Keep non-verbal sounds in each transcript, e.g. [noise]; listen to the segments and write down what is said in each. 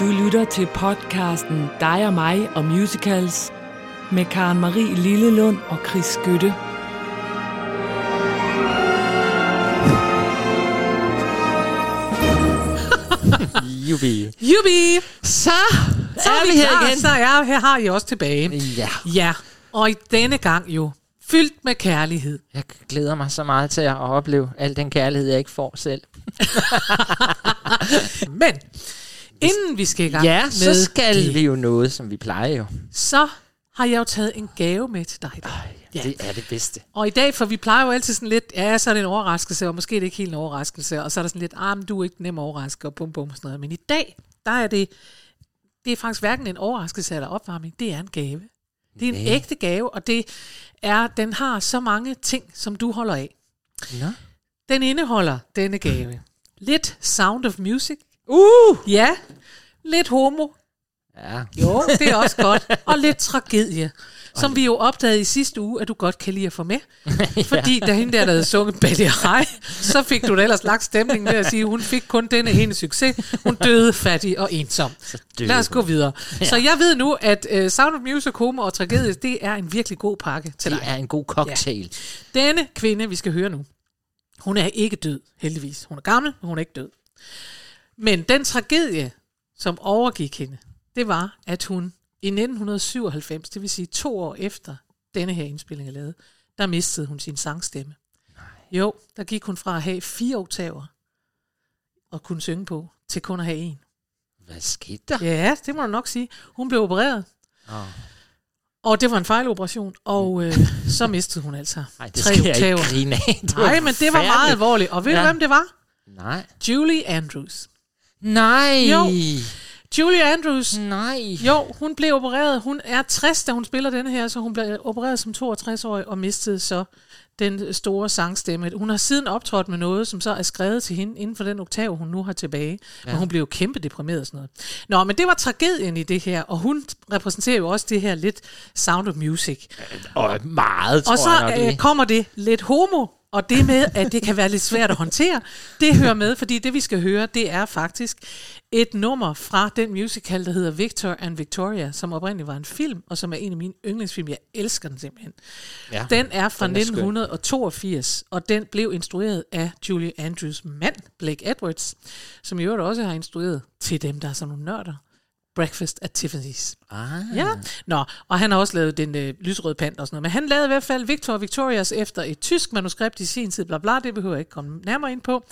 Du lytter til podcasten Dig og mig og musicals med Karen Marie Lillelund og Chris Skytte. [laughs] Jubi. Jubi! Så, Så er, vi her igen. Så er her har I også tilbage. Ja. Ja, og i denne gang jo fyldt med kærlighed. Jeg glæder mig så meget til at opleve al den kærlighed, jeg ikke får selv. [laughs] Men inden vi skal i gang Ja, med så skal det, vi jo noget, som vi plejer jo. så har jeg jo taget en gave med til dig. i dag. Ja. Det er det bedste. Og i dag, for vi plejer jo altid sådan lidt, ja, så er det en overraskelse, og måske er det ikke helt en overraskelse, og så er der sådan lidt, ah, men du er ikke nem overraske, og bum bum sådan noget. Men i dag, der er det, det er faktisk hverken en overraskelse eller opvarmning, det er en gave. Det er en Ja. ægte gave, og det er, den har så mange ting, som du holder af. Nå. Den indeholder denne gave. [clears throat] Lidt Sound of Music. Uh! Ja. Lidt homo. Ja. Jo, det er også godt. [laughs] Og lidt tragedie. Som vi jo opdagede i sidste uge, at du godt kan lide at få med. [laughs] Fordi da hende der, der havde sunget High, så fik du da ellers lagt stemning med at sige, at hun fik kun denne ene succes. Hun døde fattig og ensom. Lad os gå videre. Så jeg ved nu, at uh, Sound of Music, homo og tragedie, det er en virkelig god pakke til Det dig. er en god cocktail. Denne kvinde, vi skal høre nu, hun er ikke død, heldigvis. Hun er gammel, men hun er ikke død. Men den tragedie, som overgik hende, det var, at hun i 1997, det vil sige to år efter denne her indspilling er lavet, der mistede hun sin sangstemme. Jo, der gik hun fra at have fire oktaver og kunne synge på, til kun at have en. Hvad skete der? Ja, det må du nok sige. Hun blev opereret, Åh, og det var en fejloperation, og øh, [laughs] så mistede hun altså Ej, det tre skal jeg oktaver. ikke grine af. Nej, men det var meget alvorligt. Og ved. Ja. du, hvem det var? Nej. Julie Andrews. Nej. Jo. Julie Andrews. Nej. Jo, hun blev opereret. Hun er 60, da hun spiller denne her, så hun blev opereret som 62-årig og mistede så den store sangstemme. Hun har siden optrådt med noget, som så er skrevet til hende inden for den oktav, hun nu har tilbage. Ja. Men hun blev jo kæmpe deprimeret og sådan noget. Nå, men det var tragedien i det her, og hun repræsenterer jo også det her lidt Sound of Music. Og meget, tror Og jeg så øh, lige. kommer det lidt homo, og det med, at det kan være lidt svært at håndtere, det hører med, fordi det vi skal høre, det er faktisk et nummer fra den musical, der hedder Victor and Victoria, som oprindeligt var en film, og som er en af mine yndlingsfilm. Jeg elsker den simpelthen. Ja. Den er fra Den er skøn. 1982, og den blev instrueret af Julie Andrews mand, Blake Edwards, som i øvrigt også har instrueret til dem, der er sådan nogle nørder. Breakfast at Tiffany's. Ah. Ja. Nå, og han har også lavet den øh, lysrøde pand og sådan noget. Men han lavede i hvert fald Victor og Victorias efter et tysk manuskript i sin tid, bla bla, det behøver jeg ikke komme nærmere ind på.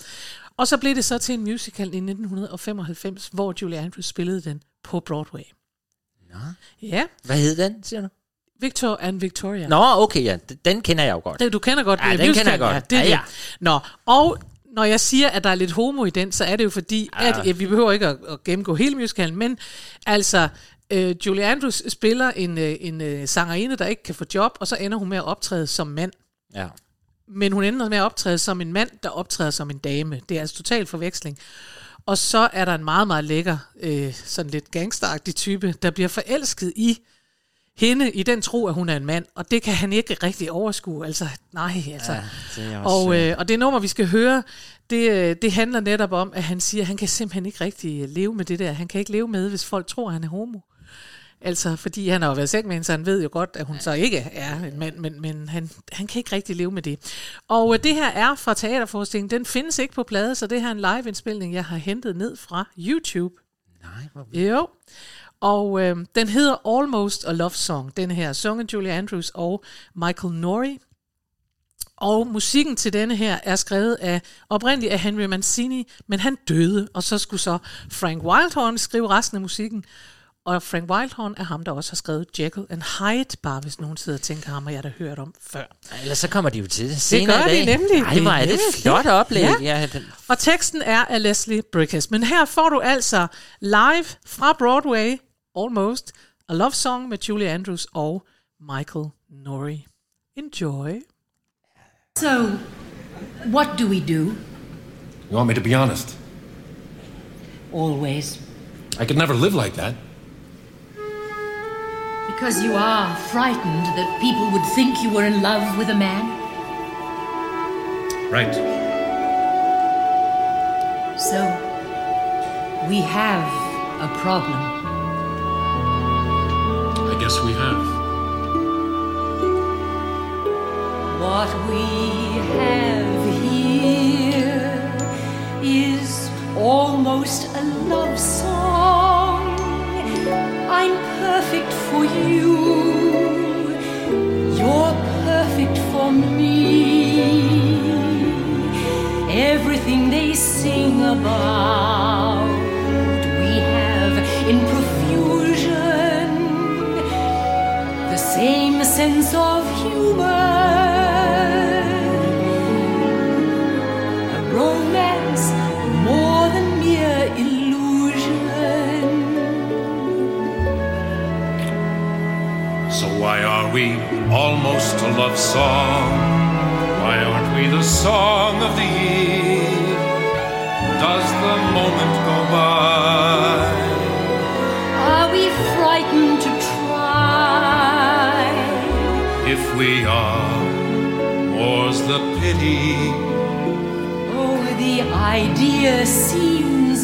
Og så blev det så til en musical i 1995, hvor Julie Andrews spillede den på Broadway. Nå. Ja, Hvad hed den, siger du? Victor and Victoria. Nå, okay, ja. Den kender jeg jo godt. Det, du kender godt Ja, den musical, kender jeg godt. Ja, det Ja, det. Nå, og når jeg siger, at der er lidt homo i den, så er det jo fordi, ja. at øh, vi behøver ikke at, at gennemgå hele musicalen, men altså, øh, Julie Andrews spiller en, øh, en øh, sangerinde, der ikke kan få job, og så ender hun med at optræde som mand. Ja. Men hun ender med at optræde som en mand, der optræder som en dame. Det er altså total forveksling. Og så er der en meget, meget lækker, øh, sådan lidt gangsteragtig type, der bliver forelsket i hende i den tro, at hun er en mand. Og det kan han ikke rigtig overskue. Altså, nej, altså. Ja, det er også, Og, øh, og det nummer, vi skal høre, det, øh, det handler netop om, at han siger, at han kan simpelthen ikke rigtig leve med det der. Han kan ikke leve med, hvis folk tror, at han er homo. Altså, fordi han har jo været seng med hende, så han ved jo godt, at hun så ikke er en mand, men, men han, han kan ikke rigtig leve med det. Og øh, det her er fra teaterforestillingen. Den findes ikke på plade, så det her er en live-indspilning, jeg har hentet ned fra YouTube. Nej, hvor Jo. Og øh, den hedder Almost a Love Song, den her, sunget Julie Andrews og Michael Nori. Og musikken til denne her er skrevet af oprindeligt af Henry Mancini, men han døde, og så skulle så Frank Wildhorn skrive resten af musikken. Og Frank Wildhorn er ham, der også har skrevet Jekyll and Hyde, bare hvis nogen sidder og tænker ham, og jeg har hørt om før. Ellers så kommer de jo til det senere gør i de nemlig. Ej, hvor er det Det er flot oplæg. Ja. Ja. Og teksten er af Leslie Brickes. Men her får du altså live fra Broadway, Almost, A Love Song med Julie Andrews og Michael Norrie. Enjoy. So, what do we do? You want me to be honest? Always. I could never live like that. Because you are frightened that people would think you were in love with a man? Right. So, we have a problem. Guess we have. What we have here is almost a love song. I'm perfect for you. You're perfect for me. Everything they sing about, we have in sense of humor. A romance more than mere illusion. So why are we almost a love song? Why aren't we the song of the year? Does the moment go by? If we are, more's the pity. Oh, the idea seems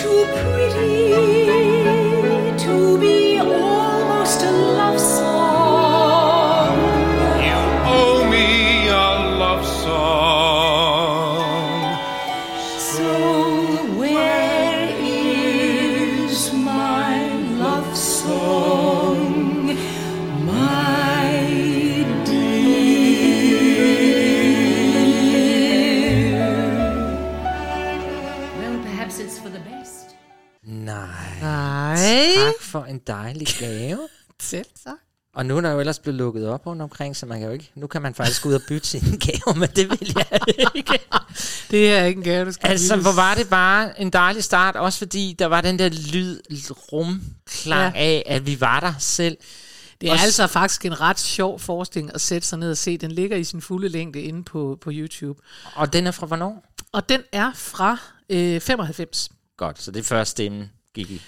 too pretty to be dejlig gave. [laughs] Selv så. Og nu er der jo ellers blevet lukket op rundt omkring, så man kan jo ikke... Nu kan man faktisk gå ud og bytte sine [laughs] gaver, men det vil jeg ikke. [laughs] Det er ikke en gave, du skal Altså, hvor var det bare en dejlig start, også fordi der var den der lyd, rumklang Ja. af, at vi var der selv. Det er Også- altså faktisk en ret sjov forestilling at sætte sig ned og se. Den ligger i sin fulde længde inde på, på YouTube. Og den er fra hvornår? Og den er fra øh, 95. Godt, så det er først stemmen gik i,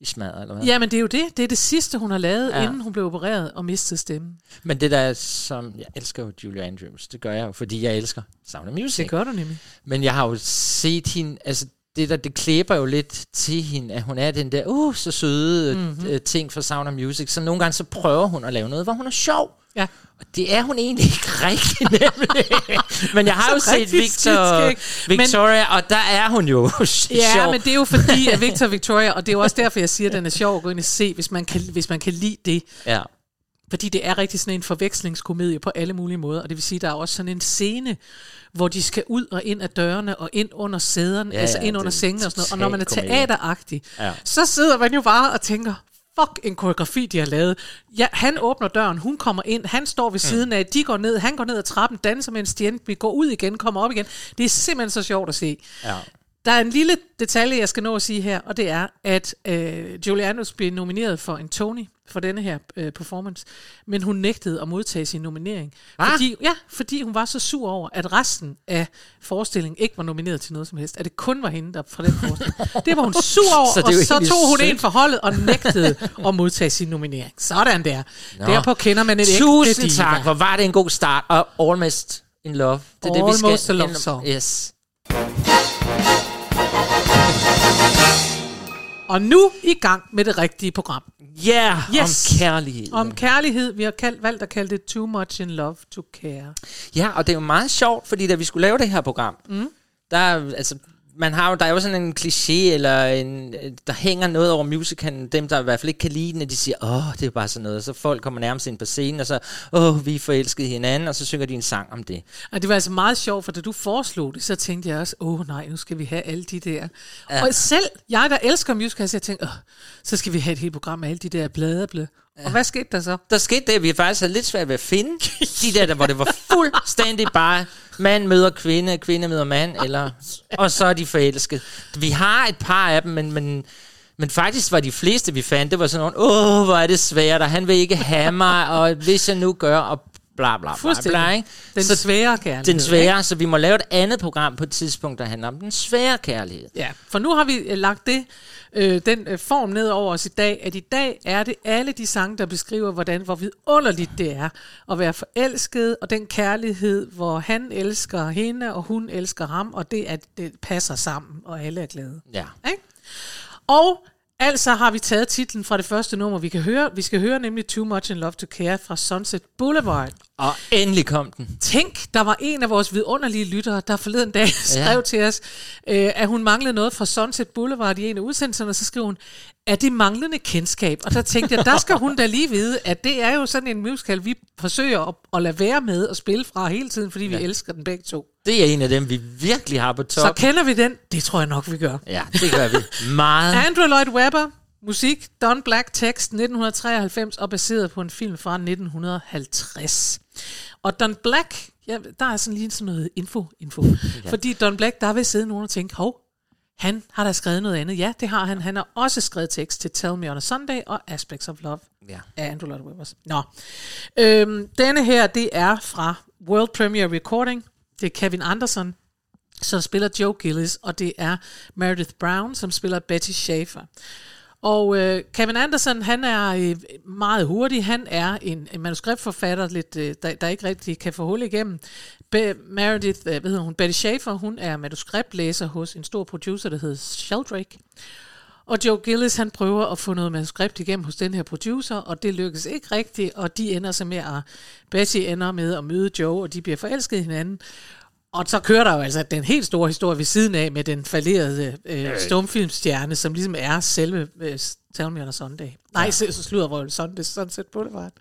i smadret, eller hvad? Ja, men det er jo det. Det er det sidste, hun har lavet, ja. Inden hun blev opereret og mistede stemmen. Men det der, som... Jeg elsker jo Julia Andrews. Det gør jeg jo, fordi jeg elsker Sound of Music. Det gør du nemlig. Men jeg har jo set hende, altså det der, det klæber jo lidt til hende, at hun er den der, uh, så søde Mhm. mm-hmm. ting for Sound of Music. Så nogle gange så prøver hun at lave noget, hvor hun er sjov. Ja. Og det er hun egentlig ikke rigtig, [laughs] nemlig. Men jeg har jo set Victor, skidskæg. Men- Victoria, og der er hun jo [laughs] Ja, sjov. men det er jo fordi, at Victor Victoria, og det er jo også derfor, jeg siger, at den er sjov at gå ind og se, hvis man kan, hvis man kan lide det. Ja. Fordi det er rigtig sådan en forvekslingskomedie på alle mulige måder, og det vil sige, der er også sådan en scene, hvor de skal ud og ind af dørene, og ind under sæderne, ja, altså ja, ind under er sengen og sådan noget. Og når man er teateragtig, Ja. så sidder man jo bare og tænker, fuck en koreografi, de har lavet. Ja, han åbner døren, hun kommer ind, han står ved siden af, de går ned, han går ned ad trappen, danser mens de enten går ud igen, kommer op igen. Det er simpelthen så sjovt at se. ja. Der er en lille detalje, jeg skal nå at sige her, og det er, at øh, Julie Andrews blev nomineret for en Tony for denne her øh, performance, men hun nægtede at modtage sin nominering. Hva? Fordi, ja, fordi hun var så sur over, at resten af forestillingen ikke var nomineret til noget som helst. At det kun var hende, der fra den forestilling. Det var hun sur over, [laughs] Så og så tog hun synd. en for holdet og nægtede at modtage sin nominering. Sådan der. Nå. Derpå kender man et Tusind ægte diva. tak, hvor var det en god start. Og Almost in Love. Det er det, vi skal Almost a love song. Yes. Og nu i gang med det rigtige program. Ja, yeah, Yes. om kærlighed. Om kærlighed. Vi har kaldt, valgt at kalde det Too Much in Love to Care. Ja, og det er jo meget sjovt, fordi da vi skulle lave det her program, mm. der, er- altså, man har jo, der er jo sådan en kliché, eller en, der hænger noget over musicalen, dem der i hvert fald ikke kan lide den, at de siger, åh, det er bare sådan noget, så folk kommer nærmest ind på scenen, og så, åh, vi er forelskede hinanden, og så synger de en sang om det. Og det var altså meget sjovt, for da du foreslog det, så tænkte jeg også, åh nej, nu skal vi have alle de der. Ja. Og selv jeg, der elsker musicals, jeg tænkte, åh, så skal vi have et helt program med alle de der bladeble. Ja. Og hvad skete der så? Der skete det, at vi faktisk havde lidt svært ved at finde de der, der hvor det var fuldstændig bare, mand møder kvinde, kvinde møder mand, eller, og så er de forelskede. Vi har et par af dem, men, men, men faktisk var de fleste, vi fandt, det var sådan nogle, åh, hvor er det svært, og han vil ikke have mig, og hvis jeg nu gør, og bla bla bla, bla ikke? Den så, svære kærlighed. den ikke? svære, så vi må lave et andet program på et tidspunkt, der handler om den svære kærlighed. Ja, for nu har vi øh, lagt det, øh, den øh, form ned over os i dag, at i dag er det alle de sange, der beskriver, hvordan, hvor vidunderligt det er at være forelsket, og den kærlighed, hvor han elsker hende, og hun elsker ham, og det at det passer sammen, og alle er glade. Ja. Ikke? Og Altså har vi taget titlen fra det første nummer, vi kan høre. Vi skal høre nemlig Too Much in Love to Care fra Sunset Boulevard. Og endelig kom den. Tænk, der var en af vores vidunderlige lyttere, der forleden dag [laughs] skrev ja. til os, øh, at hun manglede noget fra Sunset Boulevard i en af udsendelserne, og så skrev hun, er det manglende kendskab? Og der tænkte jeg, der skal hun da lige vide, at det er jo sådan en musical, vi forsøger at, at lade være med at spille fra hele tiden, fordi vi ja. elsker den begge to. Det er en af dem, vi virkelig har på top. Så kender vi den? Det tror jeg nok, vi gør. Ja, det gør vi. Meget. [laughs] Andrew Lloyd Webber, musik, Don Black, tekst 1993 og baseret på en film fra 1950. Og Don Black, ja, der er sådan lige sådan noget info, info. ja. Fordi Don Black, der vil sidde nogen og tænke, hov, han har da skrevet noget andet. Ja, det har han. Han har også skrevet tekst til Tell Me On A Sunday og Aspects of Love Ja. af Andrew Lloyd Webber. Nå. Øhm, denne her, det er fra World Premiere Recording. Det er Kevin Anderson, som spiller Joe Gillis, og det er Meredith Brown, som spiller Betty Schaefer. Og øh, Kevin Anderson, han er øh, meget hurtig. Han er en, en manuskriptforfatter, lidt, øh, der, der ikke rigtig kan få hul igennem. Be- Meredith, øh, hvad hedder hun, Betty Schaefer, hun er manuskriptlæser hos en stor producer, der hedder Sheldrake. Og Joe Gillis, han prøver at få noget manuskript igennem hos den her producer, og det lykkes ikke rigtigt, og de ender så med at, Betty ender med at møde Joe, og de bliver forelsket i hinanden. Og så kører der jo altså den helt store historie ved siden af med den falderede øh, stumfilmstjerne, som ligesom er selve øh, Tell Me on a Sunday. Nej, ja. så, slutter Royal Sunday, Sunset Boulevard.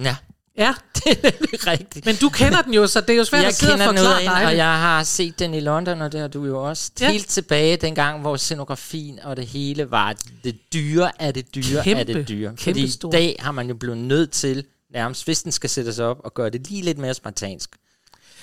Ja, Ja, [laughs] det er rigtigt. men du kender den jo, så det er jo svært jeg at sidde og den forklare af, ind, dig. og det. jeg har set den i London, og det har du jo også. Ja. Helt tilbage dengang, hvor scenografien og det hele var det dyre af det dyre af Kæmpe, det dyre. kæmpe Fordi i dag har man jo blevet nødt til, nærmest hvis den skal sættes op, og gøre det lige lidt mere spartansk.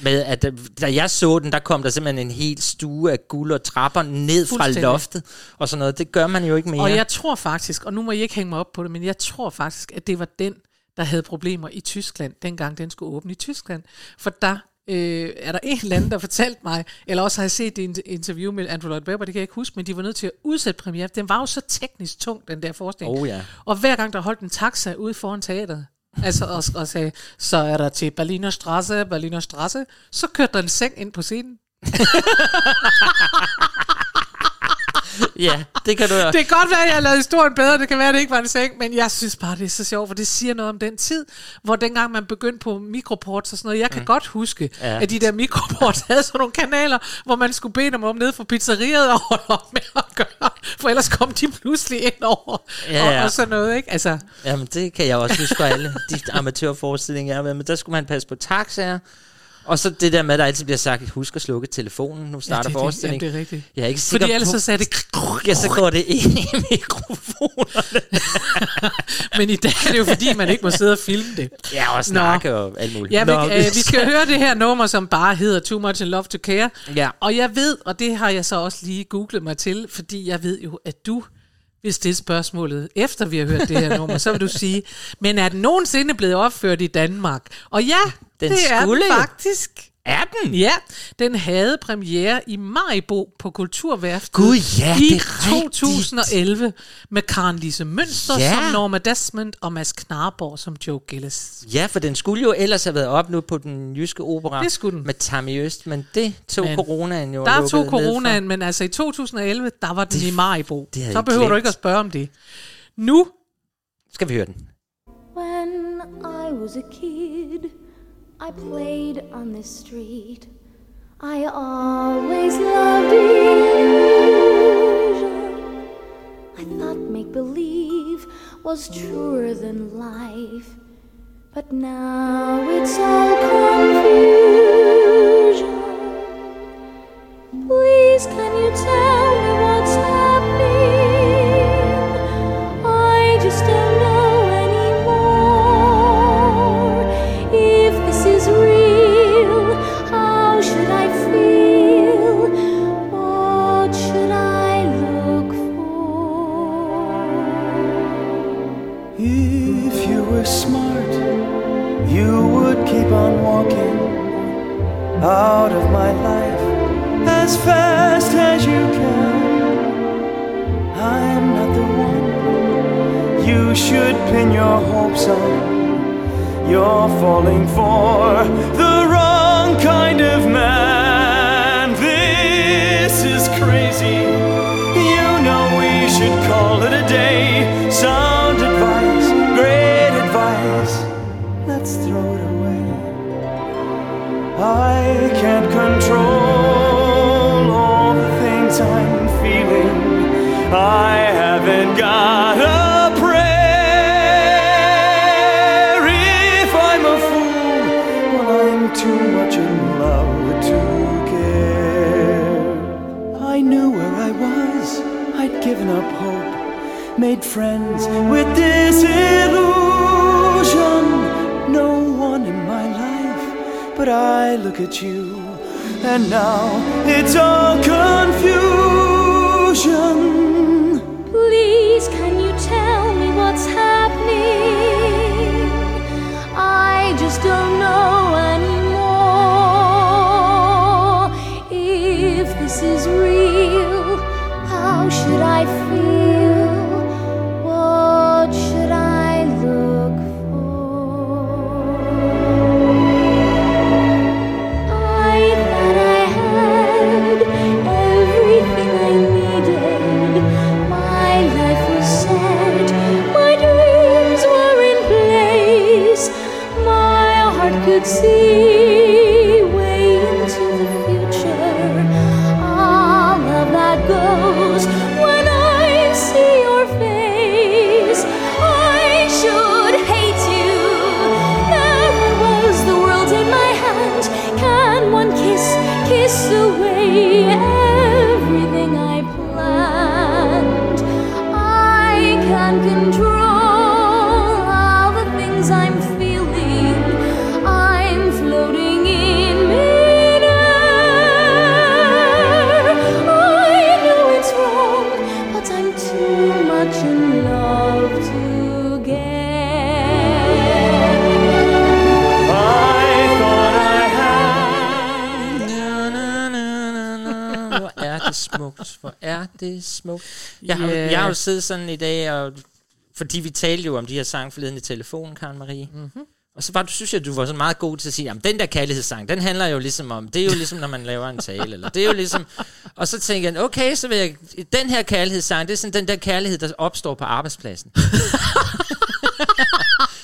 Med at, da- jeg så den, der kom der simpelthen en hel stue af guld og trapper ned fra loftet, og sådan noget. Det gør man jo ikke mere. Og jeg tror faktisk, og nu må I ikke hænge mig op på det, men jeg tror faktisk, at det var den, der havde problemer i Tyskland, dengang den skulle åbne i Tyskland. For der øh, er der en eller anden, der fortalte mig, eller også har jeg set et interview med Andrew Lloyd Webber, det kan jeg ikke huske, men de var nødt til at udsætte premiere. Den var jo så teknisk tung, den der forestilling. Oh ja. Og hver gang der holdt en taxa ude foran teateret, altså og, og sagde, så er der til Berliner Straße, Berliner Straße, så kørte der en seng ind på scenen. [laughs] [laughs] Ja, det kan du jo. Det kan godt være, at jeg har lavet historien bedre, det kan være, at det ikke var en seng, men jeg synes bare, det er så sjovt, for det siger noget om den tid, hvor dengang man begyndte på mikroports og sådan noget, jeg kan mm. godt huske, ja. At de der mikroports [laughs] havde sådan nogle kanaler, hvor man skulle bede dem om ned fra pizzeriet og holde op med at gøre, for ellers kom de pludselig ind over, Ja, og, ja. og sådan noget, ikke? Altså, Jamen, det kan jeg også huske alle de amatørforestillinger, jeg har været med. Der skulle man passe på taxaer. Og så det der med, at der altid bliver sagt, husk at slukke telefonen, nu starter det- det- forestillingen. jamen, det er rigtigt. Jeg er ikke sikker fordi ellers på, så sagde det, ja, så går det ind i [laughs] mikrofonerne. men i dag er det jo fordi, man ikke må sidde og filme det. Ja, og snakke og alt muligt. Ja, Nå, vi, øh, vi skal høre det her nummer, som bare hedder Too Much in Love to Care. Ja. Og jeg ved, og det har jeg så også lige googlet mig til, fordi jeg ved jo, at du vil stille spørgsmålet, efter vi har hørt det her nummer, så vil du sige, men er den nogensinde blevet opført i Danmark? Og ja, Den det er den faktisk. Er den? Ja, den havde premiere i Maribo på Kulturværftet Gud, ja, i det er rigtigt. 2011 med Karen Lise Mønster Ja. som Norma Desmond og Mads Knarborg som Joe Gillis. Ja, for den skulle jo ellers have været op nu på den jyske opera Det skulle den. med Tammy Øst, men det tog Men coronaen jo Der tog coronaen, men altså i 2011, der var den Det- i Maribo. det Så behøver du glemt. ikke at spørge om det. Nu. Skal vi høre den? When I was a kid, I played on the street. I always loved illusion. I thought make believe was truer than life. But now it's all confusion. Hvor er det smukt. Jeg har, Ja. jeg har jo siddet sådan i dag, og, fordi vi talte jo om de her sang forleden i telefonen, Karen Marie. Mm-hmm. Og så var du, synes jeg, du var så meget god til at sige, jamen den der kærlighedssang, den handler jo ligesom om, det er jo ligesom, når man laver en tale, eller det er jo ligesom, og så tænker jeg, okay, så vil jeg, den her kærlighedssang, det er sådan den der kærlighed, der opstår på arbejdspladsen.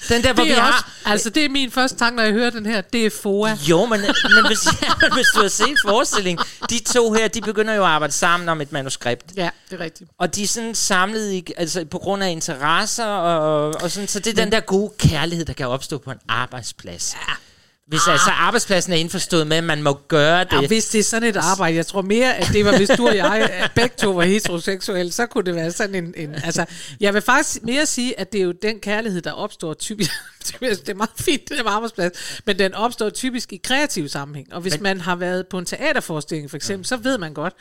Den der, hvor Det vi er har, også, altså, det er min første tanke, når jeg hører den her. Det er FOA. jo, men, men hvis, [laughs] hvis du har set forestillingen, de to her, de begynder jo at arbejde sammen om et manuskript. Ja, det er rigtigt. Og de er sådan samlet i, altså på grund af interesser, og, og sådan, så det er den der gode kærlighed, der kan opstå på en arbejdsplads. Ja. Hvis ah. altså arbejdspladsen er indforstået med, at man må gøre det. Ja, hvis det er sådan et arbejde, jeg tror mere, at det var, hvis du og jeg [laughs] begge to var heteroseksuelle, så kunne det være sådan en, en... Altså, jeg vil faktisk mere sige, at det er jo den kærlighed, der opstår typisk... [laughs] det er meget fint, det er arbejdsplads, men den opstår typisk i kreativ sammenhæng. Og hvis men, man har været på en teaterforestilling for eksempel, ja. så ved man godt,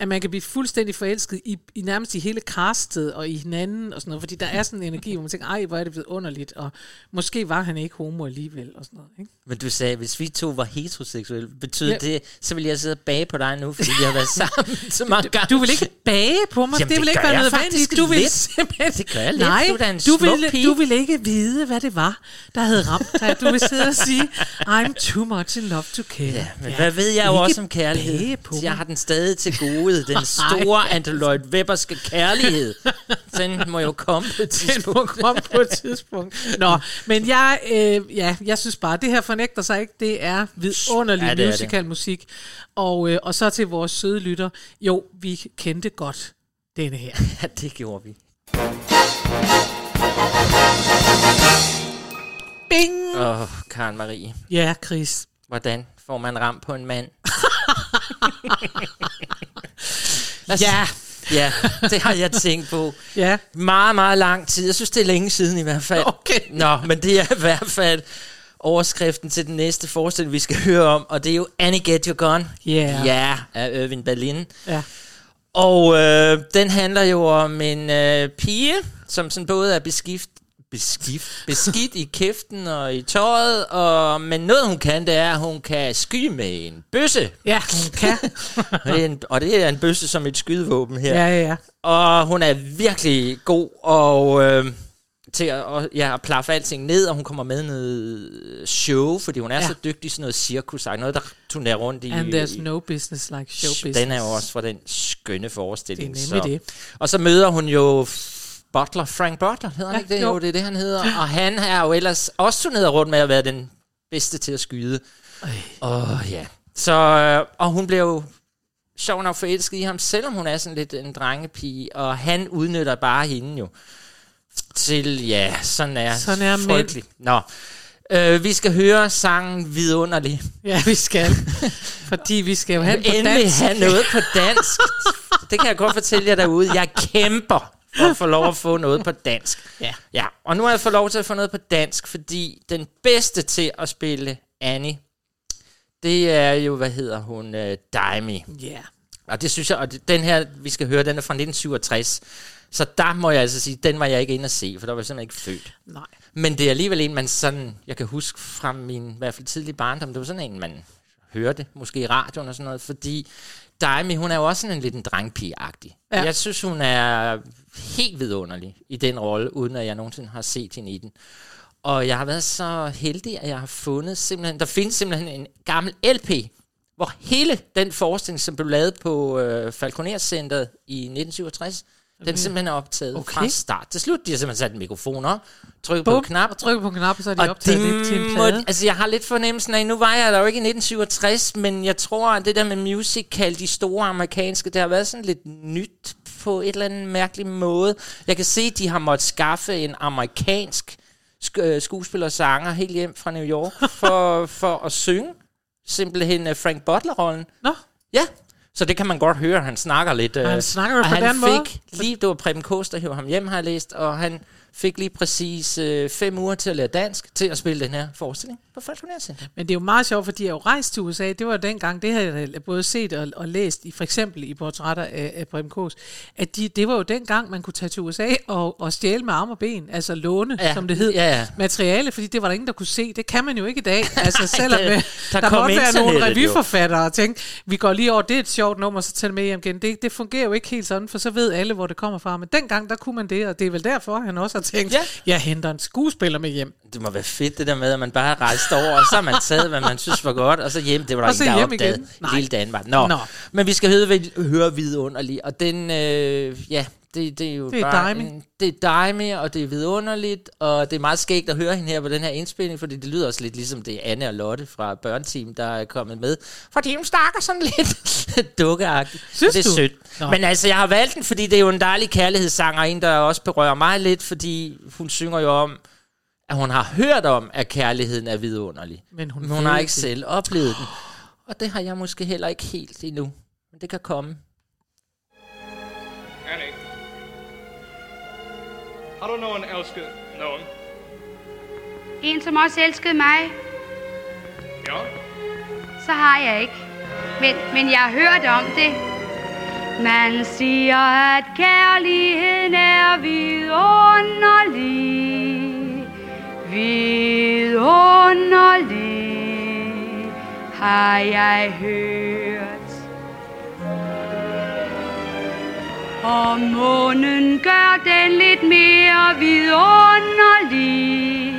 at man kan blive fuldstændig forelsket i, i nærmest i hele castet og i hinanden og sådan noget, fordi der er sådan en energi, hvor man tænker, ej, hvor er det vidunderligt, og måske var han ikke homo alligevel og sådan noget, ikke? Men du sagde, hvis vi to var heteroseksuelle, betyder Ja. det, så vil jeg sidde og bage på dig nu, fordi vi har været sammen [laughs] så mange gange. Du vil ikke bage på mig. Jamen, det vil det ikke gør være nødvendigt. faktisk Du vil lidt. simpelthen... Det gør jeg lidt. Nej, Du er en du vil, du vil ikke vide, hvad det var, der havde ramt dig. Du vil sidde og sige, I'm too much in love to care. Ja, men ja. hvad ved jeg jo også om kærlighed? på jeg har den stadig til gode. [laughs] Den store Andrew Webberske kærlighed. Den må jo komme på et Den må tidspunkt. komme på et tidspunkt. Nå, men jeg, øh, ja, jeg synes bare, det her fornægter sig ikke. Det er vidunderlig Ja, det. musical musik. Og, øh, og så til vores søde lytter. Jo, vi kendte godt denne her. [laughs] Ja, det gjorde vi. Bing! Åh, oh, Karen Marie. Ja, Chris. Hvordan får man ram på en mand? [laughs] Ja, Ja, det har jeg tænkt på. ja. Meget, meget lang tid. Jeg synes, det er længe siden i hvert fald. Okay. Nå, men det er i hvert fald overskriften til den næste forestilling, vi skal høre om, og det er jo Annie Get Your Gun. Yeah. Ja, af Irving Berlin. Ja. Og øh, den handler jo om en øh, pige, som sådan både er beskift, beskift, beskidt i kæften og i tøjet, og, men noget hun kan, det er, at hun kan skyde med en bøsse. Ja, hun kan. Og [laughs] det er en, og det er en bøsse som et skydevåben her. Ja, ja, ja. Og hun er virkelig god og, øh, til at og, ja, at plaffe alting ned, og hun kommer med noget show, fordi hun er Ja. så dygtig, sådan noget cirkus, noget der turnerer rundt i... And there's i- no business like show business. den er jo også fra den skønne forestilling. Det er nemlig så. Og så møder hun jo Butler, Frank Butler, hedder han Ja, ikke det? jo. Jo, det er det, han hedder. Og han er jo ellers også turneret rundt med at være den bedste til at skyde. Oh, ja. Så, øh, og hun blev jo sjov nok forelsket i ham, selvom hun er sådan lidt en drengepige, og han udnytter bare hende jo til, ja, sådan er, Sådan er mænd. frygteligt. Nå, øh, vi skal høre sangen Vidunderlig. Ja, vi skal. Fordi vi skal jo have den på Endelig dansk. have noget på dansk. [laughs] Det kan jeg godt fortælle jer derude. Jeg kæmper for at få lov at få noget på dansk. Ja. ja. Og nu har jeg fået lov til at få noget på dansk, fordi den bedste til at spille Annie, det er jo, hvad hedder hun, uh, Daimi. Ja. Og det synes jeg, og det- den her, vi skal høre, den er fra 1967. Så der må jeg altså sige, den var jeg ikke inde at se, for der var jeg simpelthen ikke født. Nej. Men det er alligevel en, man sådan, jeg kan huske fra min, i hvert fald tidlige barndom, det var sådan en, man hørte, måske i radioen og sådan noget, fordi Daimi, hun er jo også sådan en lidt en drengpige-agtig. Ja. Jeg synes, hun er helt vidunderlig i den rolle, uden at jeg nogensinde har set hende i den. Og jeg har været så heldig, at jeg har fundet simpelthen, der findes simpelthen en gammel LP, hvor hele den forskning, som blev lavet på øh, Falconer-centret i 1967, den simpelthen er optaget Okay. fra start til slut. De har simpelthen sat en mikrofon op, trykket på Bum, en knap, og trykker på en knap, og så er de optaget det til en må, plade. altså jeg har lidt fornemmelsen af, nu var jeg der jo ikke i 1967, men jeg tror, at det der med musical, de store amerikanske, det har været sådan lidt nyt på et eller andet mærkelig måde. Jeg kan se, at de har måttet skaffe en amerikansk sk- øh, skuespiller og sanger helt hjem fra New York for, [laughs] for at synge simpelthen øh, Frank Butler-rollen. Nå, Ja, så det kan man godt høre, han snakker lidt. Han øh, snakker og på han den måde. fik lige, det var Preben Kås, der ham hjem, har jeg læst, og han fik lige præcis øh, fem uger til at lære dansk, til at spille den her forestilling på Falconer Center. Men det er jo meget sjovt, fordi jeg jo rejst til USA. Det var dengang, det har jeg både set og, og læst, i for eksempel i portrætter af, af Prem Kås, at de, det var jo dengang, man kunne tage til USA og, og stjæle med arm og ben, altså låne, ja, som det hed, ja, ja. materiale, fordi det var der ingen, der kunne se. Det kan man jo ikke i dag. Altså [laughs] selvom der- der, der der kom måtte være nogle revyforfattere og tænke, vi går lige over, det er et sjovt nummer, så tager det med hjem igen. Det, det fungerer jo ikke helt sådan, for så ved alle, hvor det kommer fra. Men dengang, der kunne man det, og det er vel derfor, han også har tænkt, Ja. jeg henter en skuespiller med hjem. Det må være fedt det der med, at man bare rejste over, og så har man taget, hvad man synes var godt, og så hjem, det var der Og ikke, der hjem opdaget igen. Nej. hele dagen. Var. Nå. Nå. Nå. Men vi skal høre, høre vidunderligt, og den, øh, ja, det, det er jo Det er bare... Daimi. En, det er Daimi, og det er vidunderligt, og det er meget skægt at høre hende her på den her indspilning, fordi det lyder også lidt ligesom det Anne og Lotte fra Børneteam, der er kommet med. Fordi hun snakker sådan [laughs] lidt dukkeagtigt. Synes det er du? sødt. Nå. Men altså, jeg har valgt den, fordi det er jo en dejlig kærlighedssang, og en, der også berører mig lidt, fordi hun synger jo om, at hun har hørt om, at kærligheden er vidunderlig. Men hun Men hun har ikke det. selv oplevet den. Og det har jeg måske heller ikke helt endnu. Men det kan komme. Har du nogen elsket nogen? En, som også elskede mig, Ja. så har jeg ikke. Men, men jeg har hørt om det. Man siger, at kærligheden er vidunderlig. Vidunderlig har jeg hørt. Og månen gør den lidt mere vidunderlig.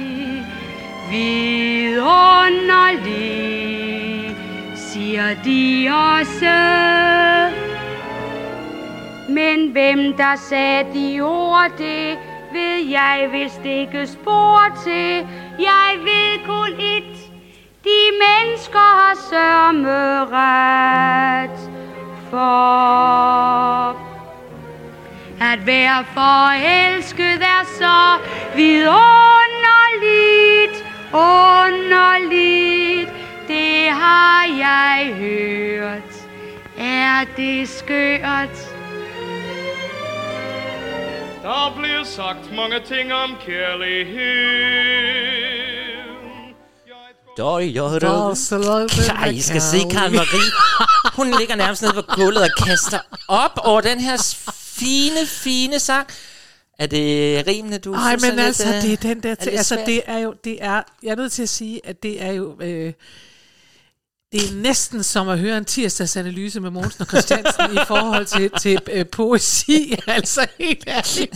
Vidunderlig, siger de også. Men hvem der sagde de ord, det ved jeg vist ikke spor til. Jeg ved kun et, de mennesker har sørme ret for. At være forelsket er så vidunderligt, underligt, det har jeg hørt. Er det skørt? Der bliver sagt mange ting om kærlighed. Ej, I skal se Karen Marie. Hun ligger nærmest nede på gulvet og kaster op over den her fine, fine sang. Er det rimende, du Nej, men lidt, altså, øh, det er den der... er Til, lidt altså, det er jo... Det er, jeg er nødt til at sige, at det er jo... Øh, det er næsten som at høre en tirsdagsanalyse med Mogensen og Christiansen i forhold til, til øh, poesi, [laughs] altså helt ærligt.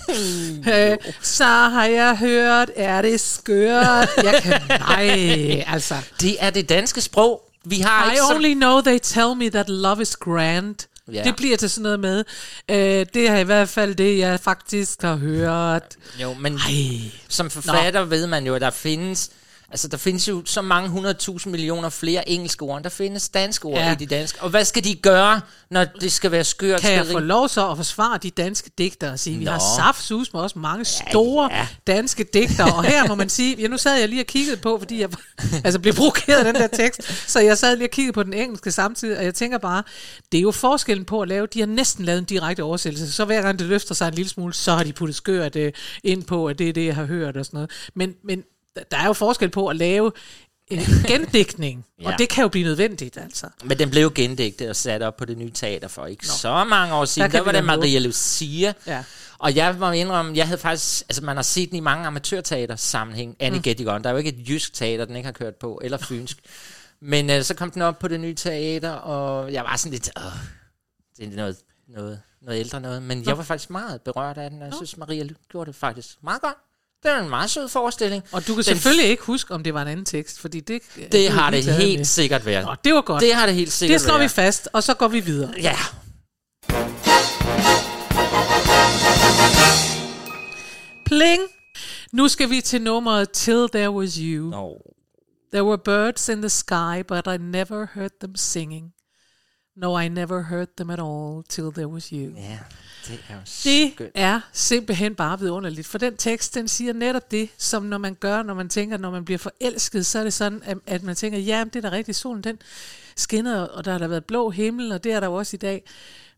[laughs] øh, så har jeg hørt, er det skørt? Jeg kan, nej, altså. Det er det danske sprog. Vi har I ikke så- only know they tell me that love is grand. Ja. Det bliver til sådan noget med, øh, det er i hvert fald det, jeg faktisk har hørt. Jo, men Ej. som forfatter Nå. ved man jo, at der findes... Altså, der findes jo så mange 100.000 millioner flere engelske ord, end der findes danske ord Ja. i de danske. Og hvad skal de gøre, når det skal være skørt? Kan jeg få det- lov så at forsvare de danske digtere og sige, vi Nå. har saftsus med også mange store ja, ja. danske digtere, og her må man sige, ja, nu sad jeg lige og kiggede på, fordi jeg [laughs] altså blev provokeret af den der tekst, så jeg sad lige og kiggede på den engelske samtidig, og jeg tænker bare, det er jo forskellen på at lave, de har næsten lavet en direkte oversættelse, så hver gang det løfter sig en lille smule, så har de puttet skørt øh, ind på, at det er det, jeg har hørt og sådan noget. Men, men der er jo forskel på at lave [laughs] en gendækning, ja. Og det kan jo blive nødvendigt, altså. Men den blev jo gendigtet og sat op på det nye teater for ikke Nå. så mange år siden. Der Der var det. Maria Lucia. Ja. Og jeg må indrømme, jeg havde faktisk, altså man har set den i mange amatørteater sammenhæng. Annie mm. Gettigon, der er jo ikke et jysk teater, den ikke har kørt på, eller fynsk. Men øh, så kom den op på det nye teater, og jeg var sådan lidt, åh, det er noget, noget, noget ældre noget. Men jeg var faktisk meget berørt af den, og jeg synes, Maria gjorde det faktisk meget godt. Det var en meget sød forestilling. Og du kan Den- selvfølgelig ikke huske, om det var en anden tekst, fordi det... Det har det helt med. sikkert været. Nå, det var godt. Det har det helt sikkert Det slår vi fast, og så går vi videre. Ja. Pling! Nu skal vi til nummeret Till There Was You. No. There were birds in the sky, but I never heard them singing. No, I never heard them at all till there was you. Ja, det er jo Det skønt. er simpelthen bare vidunderligt, for den tekst, den siger netop det, som når man gør, når man tænker, når man bliver forelsket, så er det sådan, at, at man tænker, ja, det er da rigtigt, solen den skinner, og der har der været blå himmel, og det er der jo også i dag.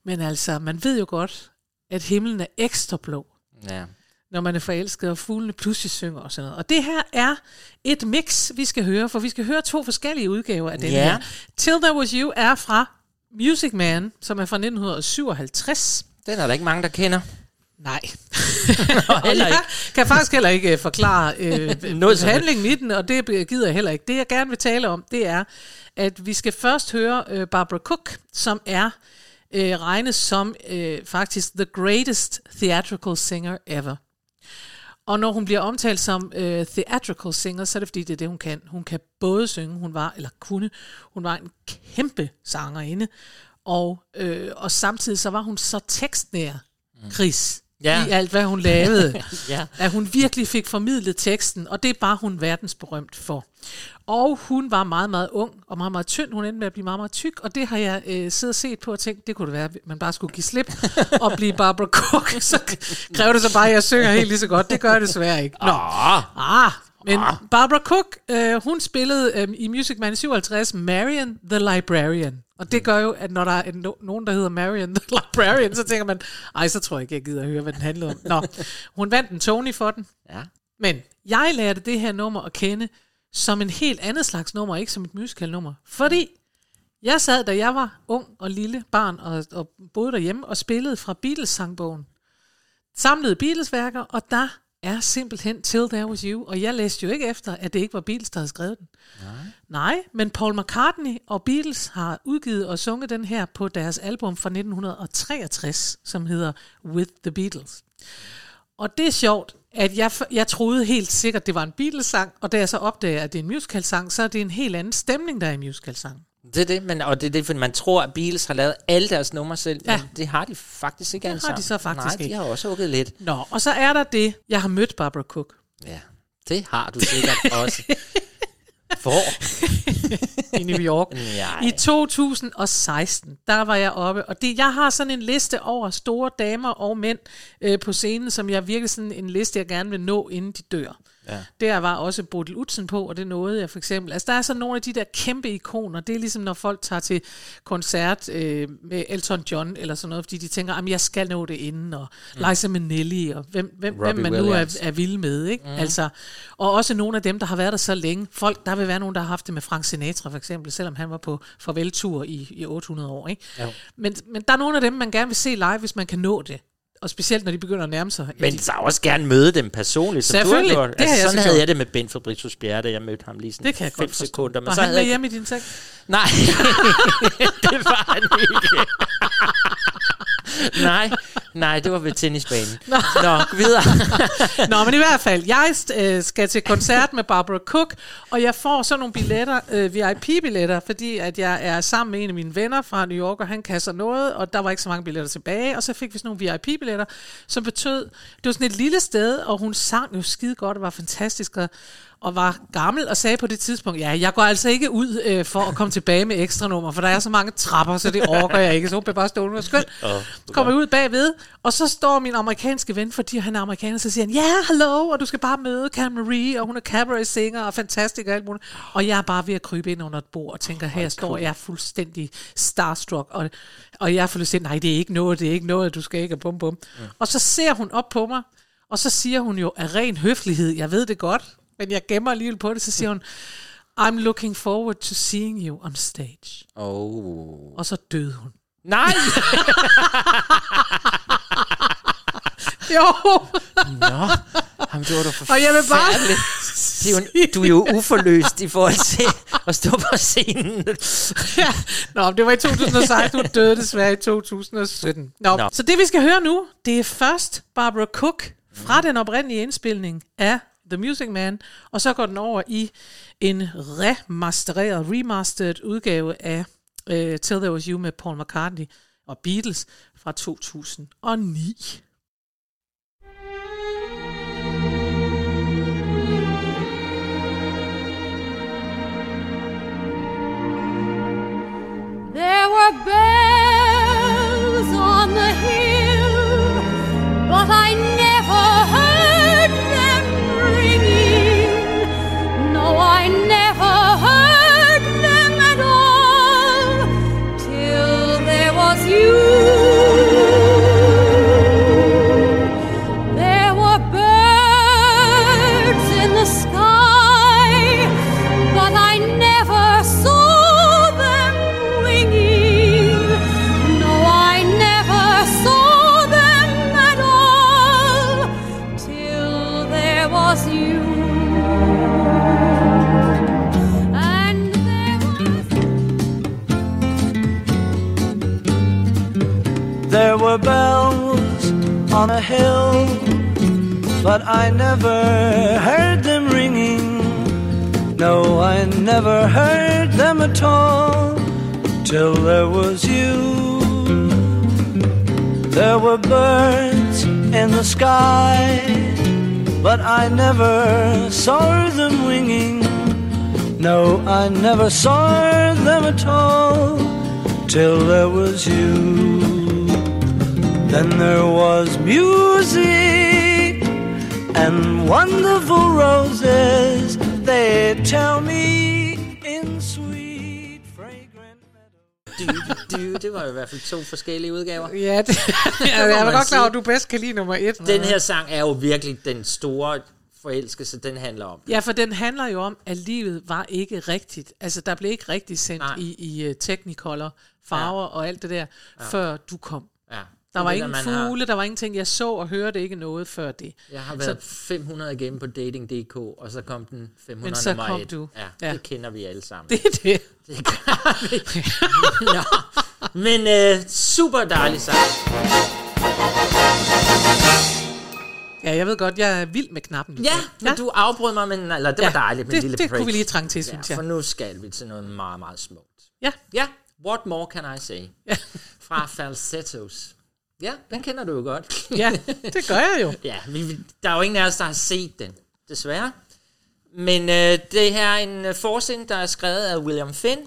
Men altså, man ved jo godt, at himlen er ekstra blå, Ja. når man er forelsket, og fuglene pludselig synger og sådan noget. Og det her er et mix, vi skal høre, for vi skal høre to forskellige udgaver af den Ja. her. Till There Was You er fra Music Man, som er fra 1957. Den er der ikke mange, der kender. Nej. [laughs] Og heller jeg kan faktisk heller ikke uh, forklare uh, [laughs] Noget handlingen i den, og det gider jeg heller ikke. Det jeg gerne vil tale om, det er, at vi skal først høre uh, Barbara Cook, som er uh, regnes som uh, faktisk the greatest theatrical singer ever. Og når hun bliver omtalt som øh, theatrical singer, så er det fordi, det er det, hun kan. Hun kan både synge, hun var, eller kunne, hun var en kæmpe sangerinde, og, øh, og samtidig så var hun så tekstnær, Chris, Ja. i alt, hvad hun lavede. [laughs] Ja. At hun virkelig fik formidlet teksten, og det er bare hun verdensberømt for. Og hun var meget, meget ung og meget, meget tynd. Hun endte med at blive meget, meget tyk, og det har jeg øh, siddet og set på og tænkt, det kunne det være, at man bare skulle give slip [laughs] og blive Barbara Cook. [laughs] Så kræver det så bare, at jeg synger helt lige så godt. Det gør jeg desværre ikke. Nå. Ah, Ah, men Barbara Cook, øh, hun spillede øh, i Music Man i 57 Marion the Librarian. Og det gør jo, at når der er en, no- nogen, der hedder Marion [laughs] the Librarian, så tænker man, ej, så tror jeg ikke, jeg gider at høre, hvad den handlede om. Nå, hun vandt en Tony for den. Ja. Men jeg lærte det her nummer at kende som en helt andet slags nummer, ikke som et musical-nummer. Fordi jeg sad, da jeg var ung og lille barn, og, og boede derhjemme, og spillede fra Beatles-sangbogen. Samlede Beatles-værker, og der er simpelthen Till There Was You. Og jeg læste jo ikke efter, at det ikke var Beatles, der havde skrevet den. Nej. Nej, men Paul McCartney og Beatles har udgivet og sunget den her på deres album fra 1963, som hedder With the Beatles. Og det er sjovt, at jeg, jeg troede helt sikkert, det var en Beatles-sang, og da jeg så opdager, at det er en musical-sang, så er det en helt anden stemning, der er i musical-sang. Det er det, men, og det er det, fordi man tror, at Beatles har lavet alle deres numre selv, Ja. men det har de faktisk ikke Det alle har de så faktisk Nej, de ikke. har også hugget lidt. Nå, og så er der det, jeg har mødt Barbara Cook. Ja, det har du sikkert [laughs] også. Hvor? i New York. Nej. I 2016, der var jeg oppe, og det, jeg har sådan en liste over store damer og mænd øh, på scenen, som jeg virkelig sådan en liste, jeg gerne vil nå, inden de dør. Ja. Der var også Bodil Utzen på, og det nåede jeg for eksempel. Altså, der er så nogle af de der kæmpe ikoner. Det er ligesom, når folk tager til koncert øh, med Elton John eller sådan noget, fordi de tænker, at jeg skal nå det inden, og mm. Liza Minnelli, og hvem, hvem, hvem Robbie man nu Williams. er, er vild med. Ikke? Mm. Altså, og også nogle af dem, der har været der så længe. Folk, der vil være nogen, der har haft det med Frank Sinatra for eksempel, selvom han var på farveltur i, i 800 år. Ikke? Jo. Men, men der er nogle af dem, man gerne vil se live, hvis man kan nå det. Og specielt, når de begynder at nærme sig. Men så også gerne møde dem personligt, som du har Selvfølgelig, gjort. det jeg altså, så sådan havde gjort. jeg det med Ben Fabricius Bjerre, da jeg mødte ham lige sådan Det kan jeg fem godt forstå. sekunder. Men Var så han havde med jeg hjemme i din seng? Nej, [laughs] det var han ikke. [laughs] nej, nej, det var ved tennisbanen. Nå, Nå videre. Nå, men i hvert fald, jeg øh, skal til koncert med Barbara Cook, og jeg får sådan nogle billetter, øh, VIP-billetter, fordi at jeg er sammen med en af mine venner fra New York, og han kan så noget, og der var ikke så mange billetter tilbage, og så fik vi sådan nogle VIP-billetter, som betød, det var sådan et lille sted, og hun sang jo skide godt, og var fantastisk, og, og var gammel og sagde på det tidspunkt, ja, jeg går altså ikke ud øh, for at komme tilbage med ekstra nummer, for der er så mange trapper, så det overgår jeg ikke. Så hun bliver bare stående og skøn. Så kommer jeg ud bagved, og så står min amerikanske ven, fordi han er amerikaner, så siger han, ja, yeah, hello, og du skal bare møde Cam Marie, og hun er cabaret singer og fantastisk og alt muligt. Og jeg er bare ved at krybe ind under et bord og tænker, her står jeg fuldstændig starstruck, og, og jeg får lyst til, nej, det er ikke noget, det er ikke noget, du skal ikke, og bum bum. Og så ser hun op på mig, og så siger hun jo af ren høflighed, jeg ved det godt, men jeg gemmer alligevel på det, så siger hun, I'm looking forward to seeing you on stage. Oh. Og så døde hun. Nej! [laughs] Jo, Nå, Jamen, det var da og jeg vil bare... er jo, [laughs] du er jo uforløst i forhold til at stå på scenen. ja. Nå, det var i 2016, hun døde desværre i 2017. Nå, Nå. Så det vi skal høre nu, det er først Barbara Cook fra den oprindelige indspilning af The Music Man, og så går den over i en remastereret, remastered udgave af uh, Till There Was You med Paul McCartney og Beatles fra 2009. There were bells on the hill, but I never never saw them at all till there was you. Then there was music and wonderful roses. They tell me in sweet fragrant meadows. Du, du, det var i hvert fald to forskellige udgaver. Ja, det, [laughs] ja jeg er godt klar over, at du bedst kan lide nummer et. Den her sang er jo virkelig den store forelskelse, den handler om. Ja, for den handler jo om, at livet var ikke rigtigt. Altså, der blev ikke rigtig sendt Nej. i, i uh, Technicolor farver ja. og alt det der, ja. før du kom. Ja. Der var det, ingen har- fugle, der var ingenting. Jeg så og hørte ikke noget før det. Jeg har været 500 igennem på dating.dk, og så kom den 500 Men så nummer kom et. du. Ja, Ja. det kender vi alle sammen. [laughs] Det er det. Det gør vi. [laughs] Nå. Men øh, super dejlig sang. Ja, jeg ved godt, jeg er vild med knappen. Ja, men du afbrød mig, men eller, det var Ja, dejligt med det- lille det break. kunne vi lige trænge til, synes ja, jeg. For nu skal vi til noget meget, meget smukt. Ja. Ja, What More Can I Say? Ja. Fra Falsettos. Ja, den kender du jo godt. Ja, det gør jeg jo. [laughs] Ja, vi, der er jo ingen af os, der har set den, desværre. Men øh, det her er en øh, forside, der er skrevet af William Finn,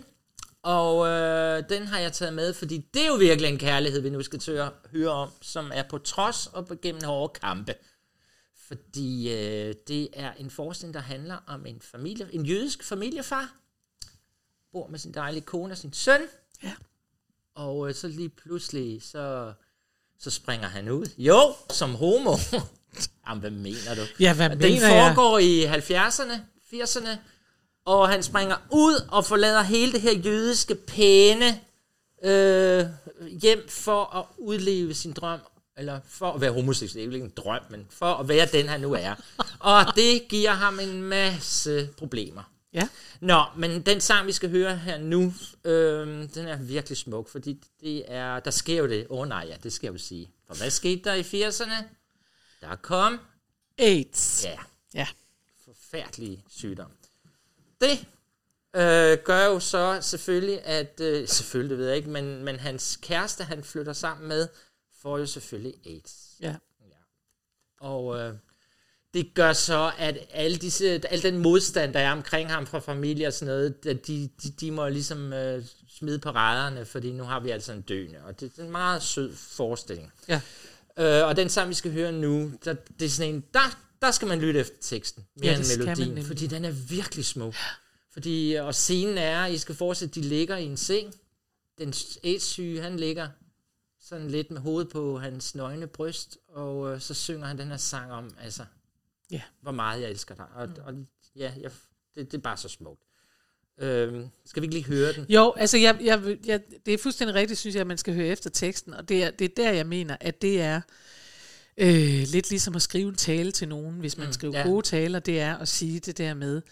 og øh, den har jeg taget med, fordi det er jo virkelig en kærlighed, vi nu skal at høre om, som er på trods og gennem hårde kampe. Fordi øh, det er en forskning, der handler om en familie, en jødisk familiefar, bor med sin dejlige kone og sin søn. Ja. Og øh, så lige pludselig, så, så springer han ud. Jo, som homo. [laughs] Jamen, hvad mener du? Ja, hvad Den mener jeg? foregår i 70'erne, 80'erne, og han springer ud og forlader hele det her jødiske, pæne øh, hjem for at udleve sin drøm, eller for at være homoseksuel, det er ikke en drøm, men for at være den, han nu er. Og det giver ham en masse problemer. Ja. Nå, men den sang, vi skal høre her nu, øh, den er virkelig smuk, fordi det er, der sker jo det. Åh oh, nej, ja, det skal jeg jo sige. For hvad skete der i 80'erne? Der kom, AIDS. ja, Ja. forfærdelig sygdom. Det øh, gør jo så selvfølgelig, at, øh, selvfølgelig det ved jeg ikke, men, men hans kæreste, han flytter sammen med, får jo selvfølgelig AIDS. Ja. Og øh, det gør så, at alle disse, al den modstand, der er omkring ham fra familie og sådan noget, de, de, de må ligesom øh, smide på rædderne, fordi nu har vi altså en døende. Og det er en meget sød forestilling. Ja. Øh, og den sang, vi skal høre nu, der, det er sådan en, der, der skal man lytte efter teksten, mere Ja, ja, end melodien, fordi den er virkelig smuk. Fordi, og scenen er, I skal forestille, at de ligger i en seng. Den AIDS-syge, han ligger sådan lidt med hovedet på hans nøgne bryst, og øh, så synger han den her sang om, altså, Ja. hvor meget jeg elsker dig. Og, og ja, jeg, det, det er bare så smukt. Øhm, skal vi ikke lige høre den? Jo, altså jeg, jeg, jeg, det er fuldstændig rigtigt, synes jeg, at man skal høre efter teksten, og det er, det er der, jeg mener, at det er øh, lidt ligesom at skrive en tale til nogen, hvis man mm, skriver ja. gode taler, det er at sige det der med,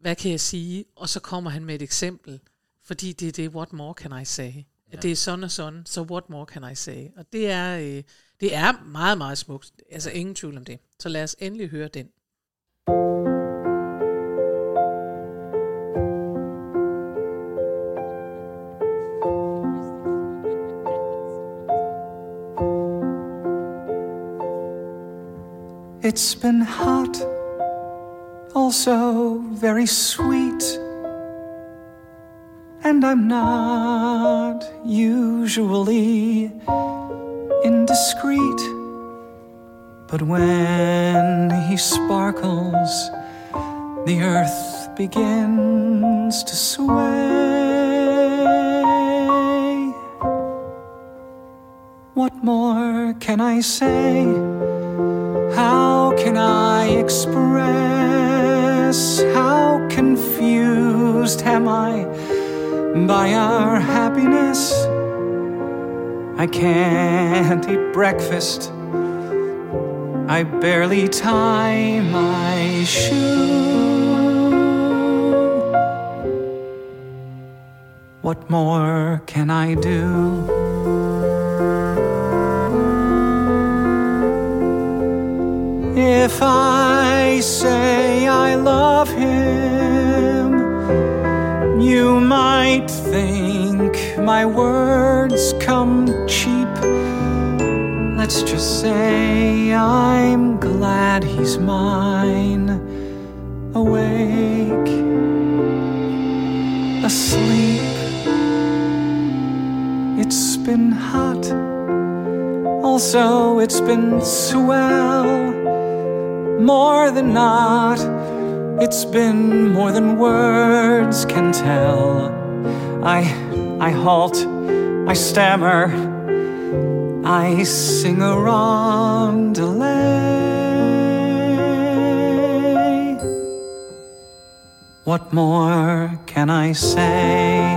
hvad kan jeg sige, og så kommer han med et eksempel, fordi det er det, what more can I say? Ja. Det er sådan og sådan, så what more can I say? Og det er, øh, det er meget, meget smukt, altså ingen tvivl om det. Så lad os endelig høre den. It's been hot, also very sweet. And I'm not usually indiscreet. But when he sparkles, the earth begins to sway. What more can I say? How can I express how confused am I by our happiness? I can't eat breakfast. I barely tie my shoe. What more can I do? If I say I love him, you might think my words come cheap. Let's just say I'm glad he's mine, awake, asleep. It's been hot, also, it's been swell more than not. It's been more than words can tell. I, I halt, I stammer, I sing a rondelay. What more can I say?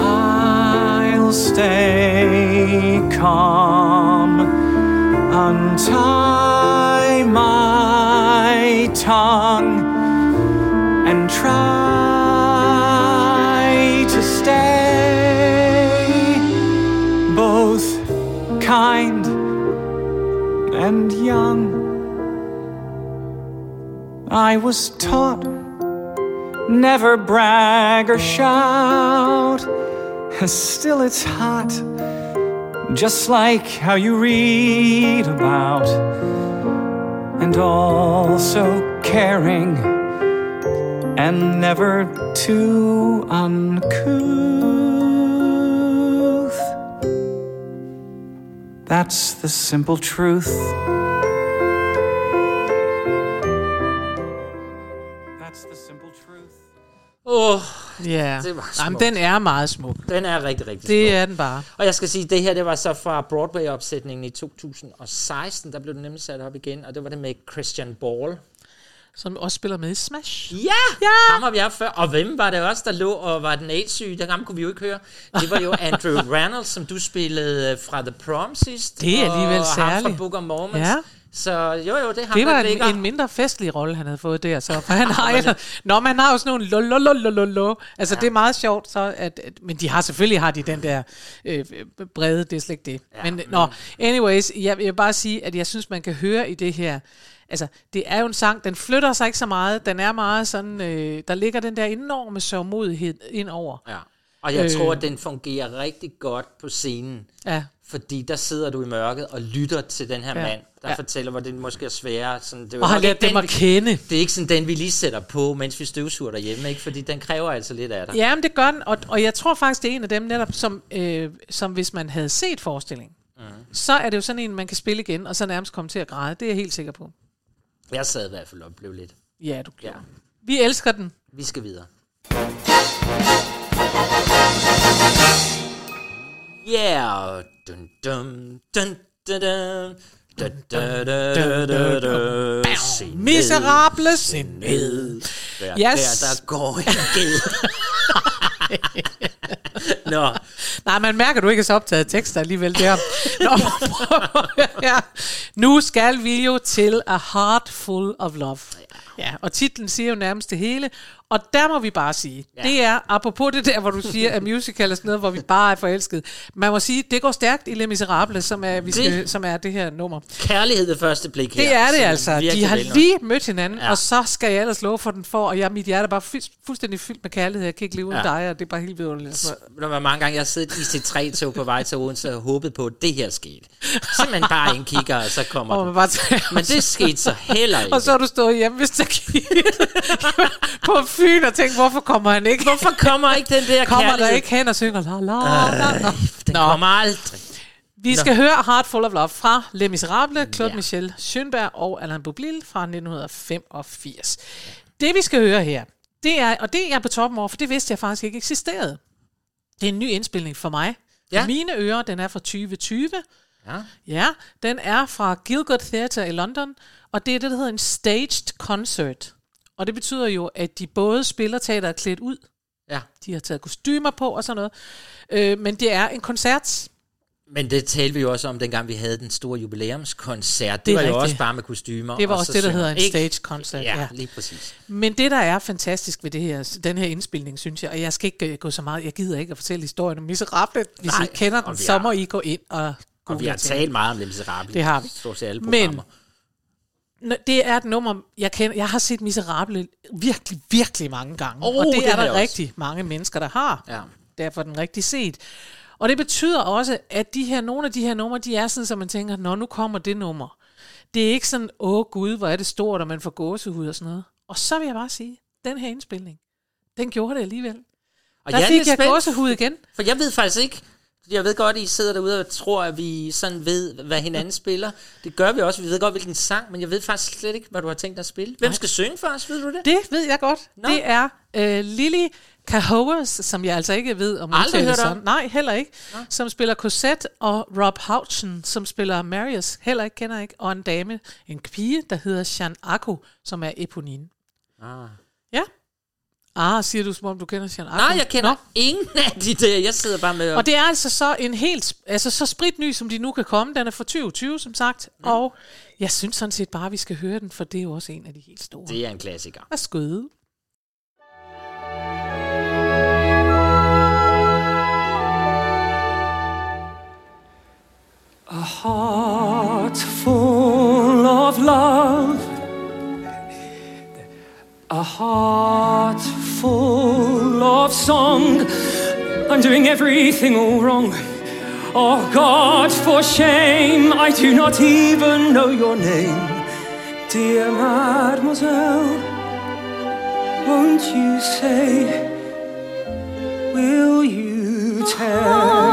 I'll stay calm, untie my tongue, and try to stay both kind and young. I was taught never brag or shout. Still, it's hot, just like how you read about, and also caring and never too uncouth. That's the simple truth. That's the simple truth. Oh, Ja, Det var Jamen, smukt. den er meget smuk. den er rigtig, rigtig Det smuk. er den bare. Og jeg skal sige, det her det var så fra Broadway-opsætningen i 2016. Der blev den nemlig sat op igen, og det var det med Christian Ball. Som også spiller med i Smash. Ja, ja. ham har vi haft før. Og hvem var det også, der lå og var den AIDS-syge? Der ham kunne vi jo ikke høre. Det var jo [laughs] Andrew Reynolds, som du spillede øh, fra The Prom sidst. Det er alligevel og ham særligt. fra Book of Mormons. Ja. Så jo, jo, det ham, Det var ligger. en, en mindre festlig rolle, han havde fået der. Så, for han [laughs] har ellers, Nå, man har jo sådan nogle lolololololo. Altså, ja. det er meget sjovt. Så at, at, men de har selvfølgelig har de den der øh, brede, det er slet ikke det. Ja, men, nå, anyways, jeg, jeg vil bare sige, at jeg synes, man kan høre i det her, altså, det er jo en sang, den flytter sig ikke så meget. Den er meget sådan, øh, der ligger den der enorme sørgmodighed ind over. Ja. Og jeg Øh. tror, at den fungerer rigtig godt på scenen. Ja. Fordi der sidder du i mørket og lytter til den her Ja. mand, der Ja. fortæller, hvor det måske er sværere. Sådan, det er Og har lært ikke dem at kende. Det er ikke sådan den, vi lige sætter på, mens vi støvsuger derhjemme, ikke? fordi den kræver altså lidt af dig. Ja, men det gør den, og, og jeg tror faktisk, det er en af dem netop, som, øh, som hvis man havde set forestillingen, Mhm. så er det jo sådan en, man kan spille igen, og så nærmest komme til at græde. Det er jeg helt sikker på. Jeg sad i hvert fald og blev lidt. Ja, du Ja, Vi elsker den. vi skal videre. Yeah! Dun, dun, dun, dun, dun. Da, da, Miserable sind. ned. Der, Yes. der, der går en ged. [laughs] Nå, Nej, man mærker, du ikke er så optaget af tekster alligevel der. Nå, [laughs] her. Nu skal vi jo til A Heart Full of Love. Ja, og titlen siger jo nærmest det hele. Og der må vi bare sige, ja. det er, apropos det der, hvor du siger, at musical er sådan noget, hvor vi bare er forelsket. Man må sige, det går stærkt i Les Miserables, som er, vi skal, Det- som er det her nummer. kærlighed ved første blik her. Det er det Så altså. De har lige mødt hinanden, ja. Ja. og så skal jeg ellers love for, den får, og jeg, mit hjerte er bare fu- fuldstændig fyldt med kærlighed. Jeg kan ikke leve uden Ja. dig, og det er bare helt vidunderligt. Ved du, hvor mange gange jeg har siddet i sit 3 tog på vej til Odense og håbet på, at det her skete. Simpelthen bare en kigger, og så kommer Og man bare Men det skete så heller ikke. Og så har du stået hjemme ved stakinet [laughs] på Fyn og tænkt, hvorfor kommer han ikke? Hvorfor kommer ikke den der kommer der kærlighed? ikke hen og synger la la la la? Den Nå. kommer aldrig. Vi skal høre Heart Full of Love fra Les Miserables, Claude Ja. Michel Schönberg og Alain Boublil fra 1985. Det vi skal høre her, det er, og det er jeg på toppen over, for det vidste jeg faktisk ikke eksisterede. Det er en ny indspilning for mig. Ja. Ja. Mine ører, den er fra 2020. Ja. Ja, den er fra Gilgood Theatre i London, og det er det, der hedder en staged concert. Og det betyder jo, at de både spiller teater klædt ud, ja. de har taget kostymer på og sådan noget, øh, men det er en koncert. Men det talte vi jo også om, dengang vi havde den store jubilæumskoncert. Det, Det var jo rigtigt. også bare med kostymer. Det var og også så det, der hedder en stage concert. Ja, Ja. lige præcis. Men det, der er fantastisk ved det her, den her indspilning, synes jeg, og jeg skal ikke øh, gå så meget, jeg gider ikke at fortælle historien om Miserable. Hvis Nej, I kender den, så må I gå ind og Og vi har talt meget om det miserable. Det har vi. Stort set alle Men- programmer. Nå, Det er et nummer, jeg kender. Jeg har set Miserable virkelig, virkelig mange gange. Oh, og det, det er der også. rigtig mange mennesker, der har. Ja. Derfor er den rigtig set. Og det betyder også, at de her, nogle af de her numre, de er sådan, så man tænker, nå, nu kommer det nummer. Det er ikke sådan, åh gud, hvor er det stort, og man får gåsehud og sådan noget. Og så vil jeg bare sige, den her indspilning, den gjorde det alligevel. Og Der jeg er fik jeg spændt, gåsehud igen. For jeg ved faktisk ikke, jeg ved godt, at I sidder derude og tror, at vi sådan ved, hvad hinanden spiller. Det gør vi også. Vi ved godt, hvilken sang, men jeg ved faktisk slet ikke, hvad du har tænkt dig at spille. Hvem skal synge for os, ved du det? Det ved jeg godt. Nå. Det er øh, Lily Cahoas, som jeg altså ikke ved om Aldrig hørt sådan. Nej, heller ikke. Som spiller Cosette, og Rob Houchen, som spiller Marius, heller ikke kender jeg ikke. Og en dame, en pige, der hedder Jean Akko, som er Eponine. Ah. Ja. Ah, siger du, som om du kender Jean Akko? Nej, jeg kender Nå. ingen af de der. Jeg sidder bare med... Og det er altså så en helt, altså så spritny, som de nu kan komme. Den er fra 2020, som sagt. Mm. Og jeg synes sådan set bare, at vi skal høre den, for det er jo også en af de helt store. det er en klassiker. Værsgo. A heart full of love. A heart full of song. I'm doing everything all wrong. Oh God, for shame, I do not even know your name. Dear mademoiselle, won't you say, will you tell?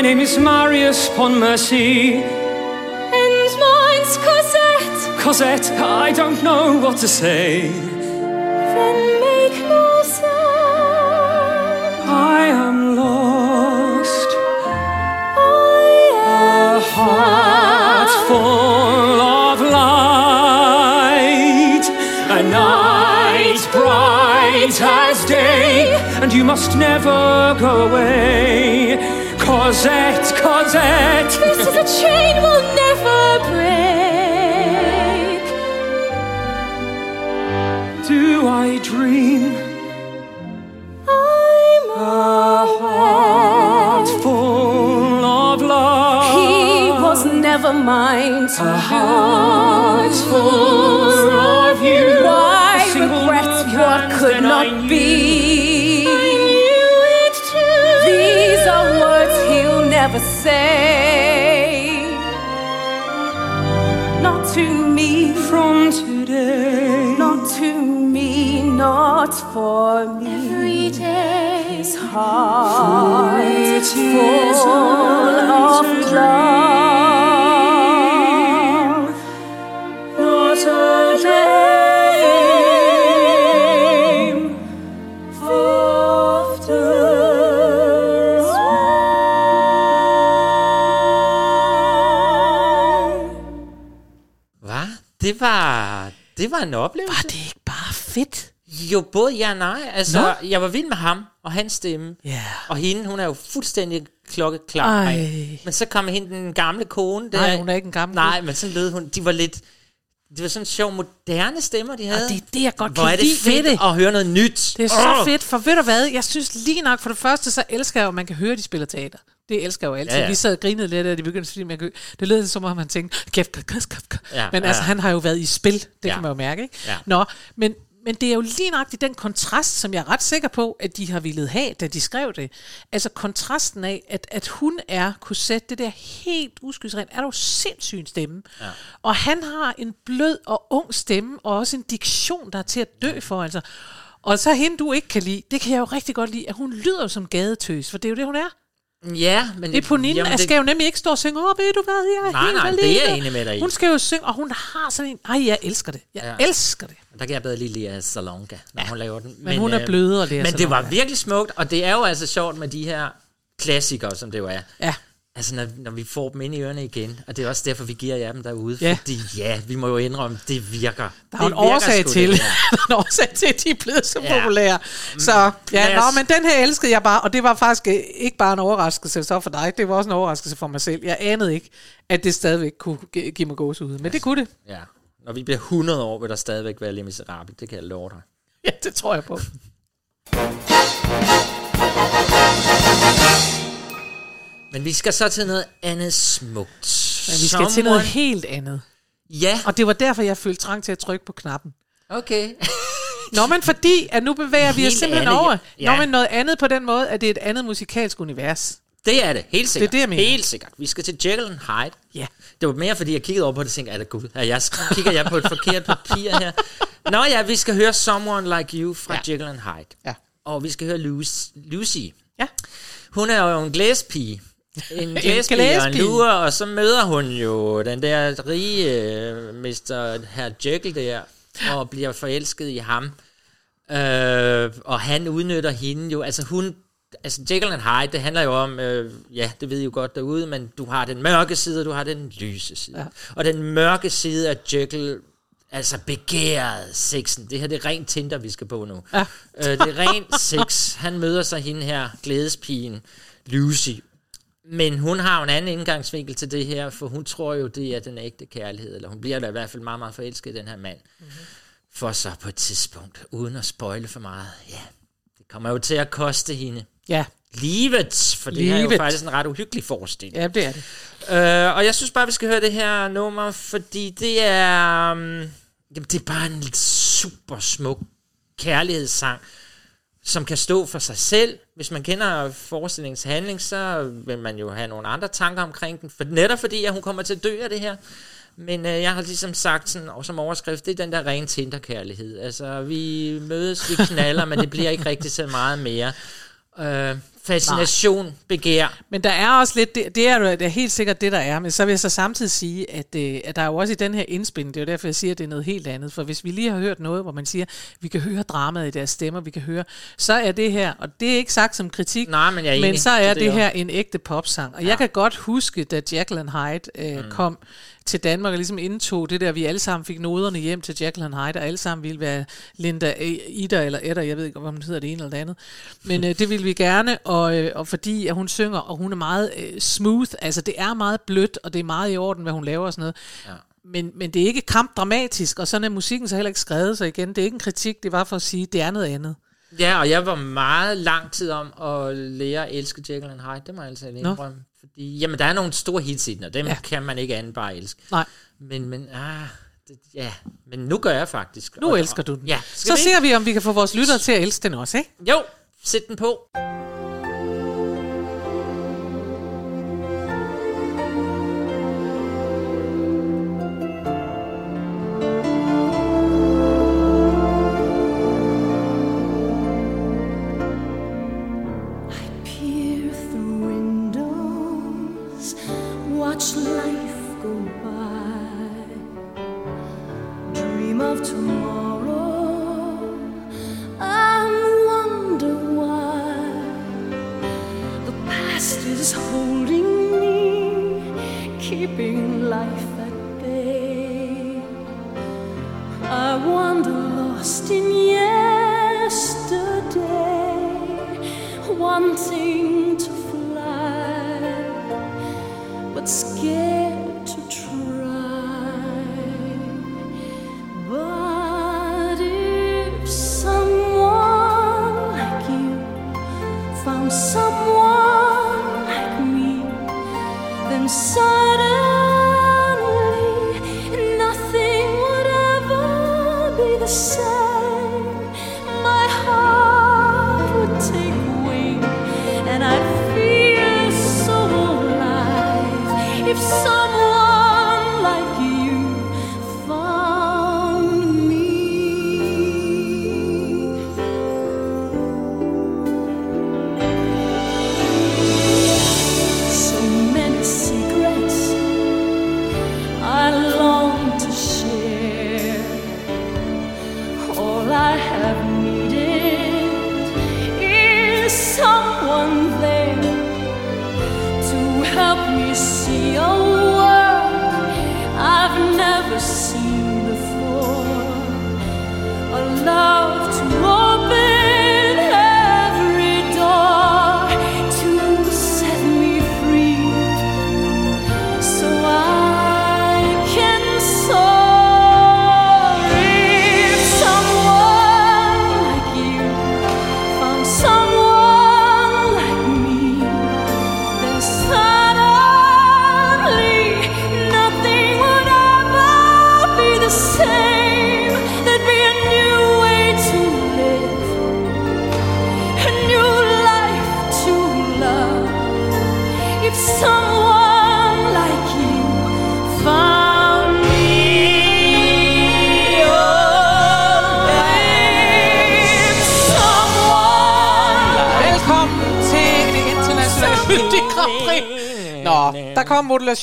My name is Marius Pontmercy. and mine's Cosette. Cosette, I don't know what to say. Then make no sound. I am lost. I A heart full of light. A night bright as day. And you must never go away. Cosette, Cosette. This is a chain we'll never break. Do I dream? I'm A heart full of love. He was never mine. to a heart full say. Not to me from today. Not to me, not for me. Every day. His heart full of love. Det var, det var en oplevelse. Var det ikke bare fedt? Jo, både ja og nej. Altså, Nå. jeg var vild med ham og hans stemme. Ja. Og hende, hun er jo fuldstændig klokkeklar. Ej. Men så kom hende den gamle kone. Der, Nej, hun er ikke en gammel Nej, men så lød hun. De var lidt... Det var sådan sjov, moderne stemmer, de havde. Og det er det, jeg godt Hvor kan er det lide fedt det. at høre noget nyt. Det er så Åh! fedt, for ved du hvad, jeg synes lige nok, for det første, så elsker jeg at man kan høre, at de spiller teater. Det elsker jeg jo altid. Ja, Ja. Vi sad og grinede lidt af det, begyndte, fordi man kunne, det lød som om, han tænkte, kæft, kæft, kæft, kæft. Ja, Men ja, altså, han har jo været i spil, det Ja. kan man jo mærke, ikke? Ja. Nå, men, men det er jo lige nok den kontrast, som jeg er ret sikker på, at de har ville have, da de skrev det. Altså kontrasten af, at, at hun er, kunne sætte det der helt uskyldsrent, er jo sindssyg stemme. Ja. Og han har en blød og ung stemme, og også en diktion, der er til at dø for, altså. Og så hende, du ikke kan lide, det kan jeg jo rigtig godt lide, at hun lyder som gadetøs, for det er jo det, hun er. Ja, men... Eponinen jamen, det... skal jo nemlig ikke stå og synge, åh, ved du hvad, jeg er Nej, helt nej, alene. det er jeg enig med dig i. Hun skal jo synge, og hun har sådan en, ej, jeg elsker det. Jeg Ja. elsker det. Der kan jeg bedre lide Lea Salonga, når ja. hun laver den. Men hun er blødere, Lea Men det var Salonga. virkelig smukt, og det er jo altså sjovt med de her klassikere, som det jo er. Ja. Altså, når, når vi får dem ind i ørerne igen, og det er også derfor, vi giver jer dem derude, Ja. fordi ja, vi må jo indrømme, det virker. Der er det en årsag til, det [laughs] der er en årsag til, at de er blevet så Ja. populære. Så ja, nå, men den her elskede jeg bare, og det var faktisk øh, ikke bare en overraskelse så for dig, det var også en overraskelse for mig selv. Jeg anede ikke, at det stadigvæk kunne gi- give mig gåsehud, men det kunne det. Ja. Når vi bliver 100 år, vil der stadigvæk være lidt miserabelt, det kan jeg love dig. Ja, det tror jeg på. [laughs] Men vi skal så til noget andet smukt. Men vi skal til noget helt andet. Ja, Og det var derfor, jeg følte trang til at trykke på knappen. okay. [laughs] Nå, men fordi, at nu bevæger vi os simpelthen andet, over. ja. Nå, men noget andet på den måde, at det er et andet musikalsk univers. Det er det, helt sikkert. Det er det, jeg mener. Helt sikkert. Vi skal til Jekyll and Hyde. Ja. Det var mere, fordi jeg kiggede over på det og tænkte, er det gud? Jeg, kigger jeg på et forkert papir her? Nå ja, vi skal høre Someone Like You fra. Ja. Jekyll and Hyde. Ja. Og vi skal høre Lucy. Lucy. Ja. Hun er jo en glæspige. En glæspige og en lure, og så møder hun jo den der rige øh, Mr. Herr Jekyll der, og bliver forelsket i ham. Øh, og han udnytter hende jo, altså hun, altså Jekyll and Hyde, det handler jo om, øh, ja, det ved I jo godt derude, men du har den mørke side, og du har den lyse side. Ja. Og den mørke side af Jekyll, altså begæret sexen, det her det er rent Tinder, vi skal på nu. Ja. Øh, det er rent sex. Han møder så hende her, glædespigen, Lucy. Men hun har jo en anden indgangsvinkel til det her, for hun tror jo, det er den ægte kærlighed, eller hun bliver da i hvert fald meget, meget forelsket i den her mand. Mm-hmm. For så på et tidspunkt, uden at spoile for meget, ja, det kommer jo til at koste hende Ja, livet, for det her er jo faktisk en ret uhyggelig forestilling. ja det er det. Øh, og jeg synes bare, vi skal høre det her nummer, fordi det er, um, jamen, det er bare en super smuk kærlighedssang, som kan stå for sig selv. Hvis man kender forestillingens handling, så vil man jo have nogle andre tanker omkring den. For netop fordi, at hun kommer til at dø af det her. Men øh, jeg har ligesom sagt sådan, og som overskrift, det er den der rene Tinder-kærlighed. Altså, vi mødes, vi knaller, men det bliver ikke rigtig så meget mere. Øh, fascination, begær. Men der er også lidt, det, det er jo det er helt sikkert det, der er, men så vil jeg så samtidig sige, at, øh, at der er jo også i den her indspilning, det er jo derfor, jeg siger, at det er noget helt andet, for hvis vi lige har hørt noget, hvor man siger, vi kan høre dramaet i deres stemmer, vi kan høre, så er det her, og det er ikke sagt som kritik, Nej, men jeg er men så er Det det, her en ægte popsang, og ja. jeg kan godt huske, da and Hyde øh, mm. kom til Danmark og ligesom indtog det der, vi alle sammen fik noderne hjem til and Hyde, og alle sammen ville være Linda Ida eller Edda, jeg ved ikke, hvad hun hedder det ene eller det andet. Men øh, det ville vi gerne, og, øh, og fordi at hun synger, og hun er meget øh, smooth, altså det er meget blødt, og det er meget i orden, hvad hun laver og sådan noget. Ja. Men, men det er ikke kampdramatisk, og sådan er musikken så heller ikke skrevet, så igen, det er ikke en kritik, det var for at sige, det er noget andet. Ja, og jeg var meget lang tid om at lære at elske Jekyll and Hyde, det må jeg altså indrømme. Fordi, jamen, der er nogle store hits i den, og dem Ja. kan man ikke andet bare elske. Nej. Men, men, ah, det, ja, men nu gør jeg faktisk. Nu elsker du den. Ja, Så skal vi ser vi, om vi kan få vores lyttere til at elske den også, ikke? Jo, sæt den på.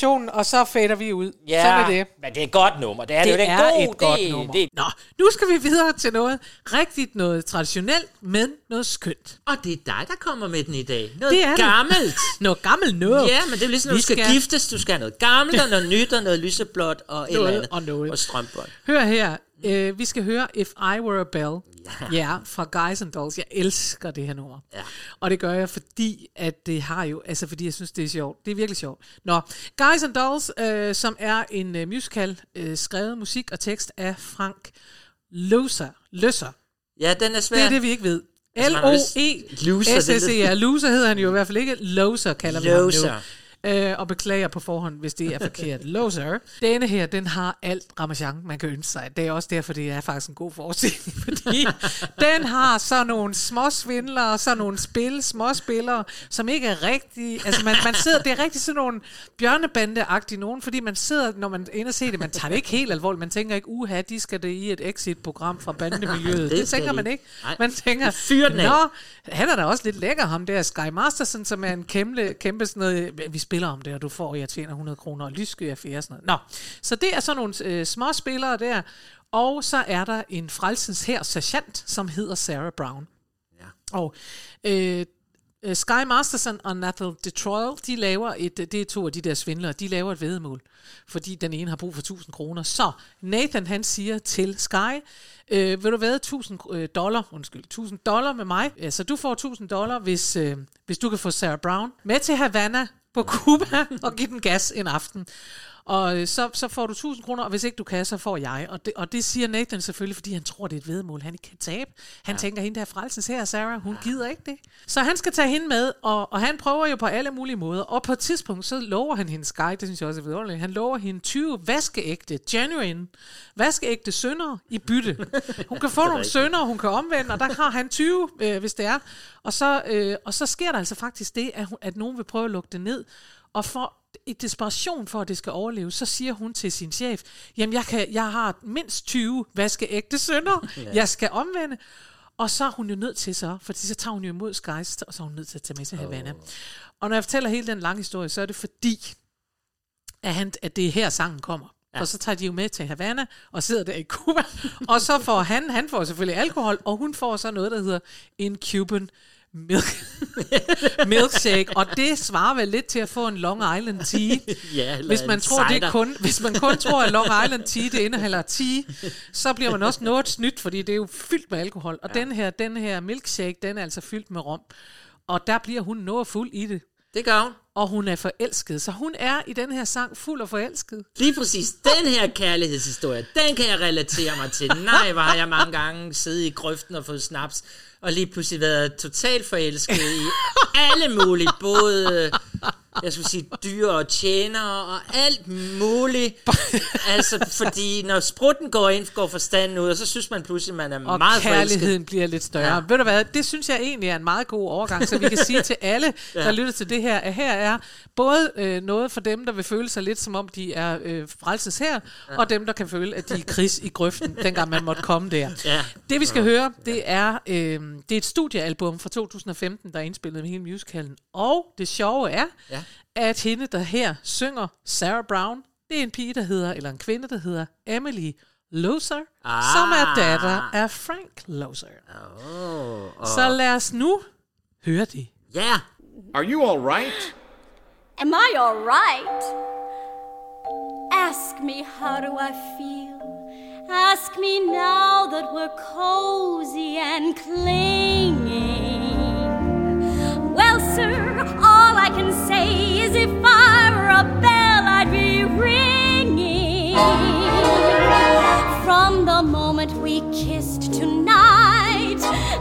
Modulationen, og så fader vi ud. Ja, Sådan er det. men det er et godt nummer. Det er, det, Det det er, er god, et godt det, nummer. Det, Nå, nu skal vi videre til noget rigtigt, noget traditionelt, men noget skønt. og det er dig, der kommer med den i dag. Noget Det er det. gammelt. [laughs] Noget gammelt noget. Ja, men det er ligesom, når Vi du skal, skal- giftes. Du skal have noget gammelt, og noget nyt, og noget lyseblåt, og et eller Noget andet. og noget. Og strømbånd. Hør her, øh, vi skal høre If I Were a Bell. [laughs] Ja. fra Guys and Dolls. Jeg elsker det her nummer. Ja. Og det gør jeg, fordi at det har jo, altså fordi jeg synes, det er sjovt. Det er virkelig sjovt. Nå, Guys and Dolls, øh, som er en øh, musical, øh, skrevet musik og tekst af Frank Loser. Løsser. Ja, den er svær. Det er det, vi ikke ved. Altså, Loser, det er L-O-E-S-S-E-R. Loser hedder han jo i hvert fald ikke. Loser kalder vi ham nu. Øh, og beklager på forhånd, hvis det er forkert. Loser. Denne her, den har alt ramachan, man kan ønske sig. Det er også derfor, det er faktisk en god forestilling, [laughs] fordi den har sådan nogle små svindlere, sådan nogle spil, små spillere, som ikke er rigtige. Altså, man, man sidder, det er rigtig sådan nogle bjørnebande-agtige nogen, fordi man sidder, når man ender ser det, man tager det ikke helt alvorligt. Man tænker ikke, uha, de skal det i et exit-program fra bandemiljøet. Det det, tænker man ikke. Man tænker, Fyr den nå, han er da også lidt lækker, ham der Sky Masterson, som er en kæmpe, kæmpe sådan noget, vi spiller om det, og du får, jeg tjener 100 kroner, og lyssky affære, sådan noget. Nå, så det er sådan nogle øh, små spillere der, og så er der en frelsens her sergeant, som hedder Sarah Brown. Ja. Og øh, øh, Sky Masterson og Nathal Detroit, de laver et, det er to af de der svindlere, de laver et vedemål, fordi den ene har brug for 1000 kroner. Så Nathan han siger til Sky, øh, vil du være 1000 øh, dollar, undskyld, 1000 dollar med mig, ja, så du får 1000 dollar, hvis, øh, hvis du kan få Sarah Brown med til Havana på Cuba og give den gas en aften. Og øh, så, så får du 1000 kroner, og hvis ikke du kan, så får jeg. Og det, og det siger Nathan selvfølgelig, fordi han tror, det er et vedmål, han ikke kan tabe. Han ja. tænker, hende der frelsens her, Sarah, hun ja. gider ikke det. Så han skal tage hende med, og, og han prøver jo på alle mulige måder. Og på et tidspunkt, så lover han hende Sky, det synes jeg også er vidunderligt, han lover hende 20 vaskeægte, genuine, vaskeægte sønner i bytte. [laughs] Hun kan få nogle sønner, hun kan omvende, og der har han 20, øh, hvis det er. Og så, øh, og så sker der altså faktisk det, at, at nogen vil prøve at lukke det ned. Og for i desperation for, at det skal overleve, så siger hun til sin chef, jamen jeg, kan, jeg har mindst 20 vaskeægte sønner, [laughs] Ja. jeg skal omvende. Og så er hun jo nødt til så, fordi så tager hun jo imod Skies, og så er hun nødt til at tage med til Havana. Oh. Og når jeg fortæller hele den lange historie, så er det fordi, at, han, at det er her sangen kommer. Ja. Og så tager de jo med til Havana og sidder der i Cuba. [laughs] og så får han, han får selvfølgelig alkohol, og hun får så noget, der hedder en Cuban milk, [laughs] milkshake. Og det svarer vel lidt til at få en Long Island tea. [laughs] Ja, hvis man tror, det cider. er kun, hvis man kun tror, at Long Island tea, det indeholder tea, [laughs] så bliver man også noget snydt, fordi det er jo fyldt med alkohol. Og ja. den, her, den her milkshake, den er altså fyldt med rom. Og der bliver hun noget fuld i det. Det gør hun. Og hun er forelsket. Så hun er i den her sang fuld og forelsket. Lige præcis den her kærlighedshistorie, den kan jeg relatere mig til. Nej, hvor har jeg mange gange siddet i grøften og fået snaps, og lige pludselig været totalt forelsket i alle mulige, både jeg skulle sige dyr og tjenere og alt muligt. [laughs] altså, fordi når sprutten går ind, går forstanden ud, og så synes man pludselig, man er Og meget kærligheden forelsket. bliver lidt større. Ja. Ja. Ved du hvad, det synes jeg egentlig er en meget god overgang, så vi kan sige til alle, [laughs] der Ja. lytter til det her, at her er både øh, noget for dem, der vil føle sig lidt som om, de er øh, frelses her, ja. og dem, der kan føle, at de er kris i grøften, [laughs] dengang man måtte komme der. Ja. Det vi skal høre, det er, øh, det er et studiealbum fra 2015, der er indspillet med hele musicalen. Og det sjove er, Ja. At hende, der her synger Sarah Brown, det er en pige, der hedder, eller en kvinde, der hedder Emily Loser, ah. som er datter af Frank Loser. Oh, Så lad os nu høre det. Yeah. Are you all right? Am I all right? Ask me, how do I feel? Ask me now that we're cozy and clinging. If I were a bell, I'd be ringing. From the moment we kissed tonight,